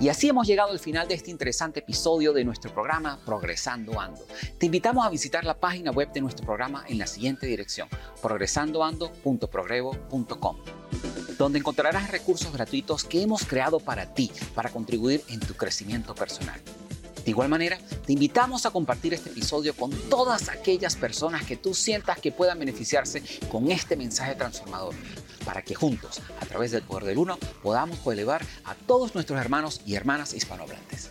Y así hemos llegado al final de este interesante episodio de nuestro programa Progresando Ando. Te invitamos a visitar la página web de nuestro programa en la siguiente dirección, progresandoando.progrevo.com, donde encontrarás recursos gratuitos que hemos creado para ti, para contribuir en tu crecimiento personal. De igual manera, te invitamos a compartir este episodio con todas aquellas personas que tú sientas que puedan beneficiarse con este mensaje transformador, para que juntos, a través del poder del uno, podamos elevar a todos nuestros hermanos y hermanas hispanohablantes.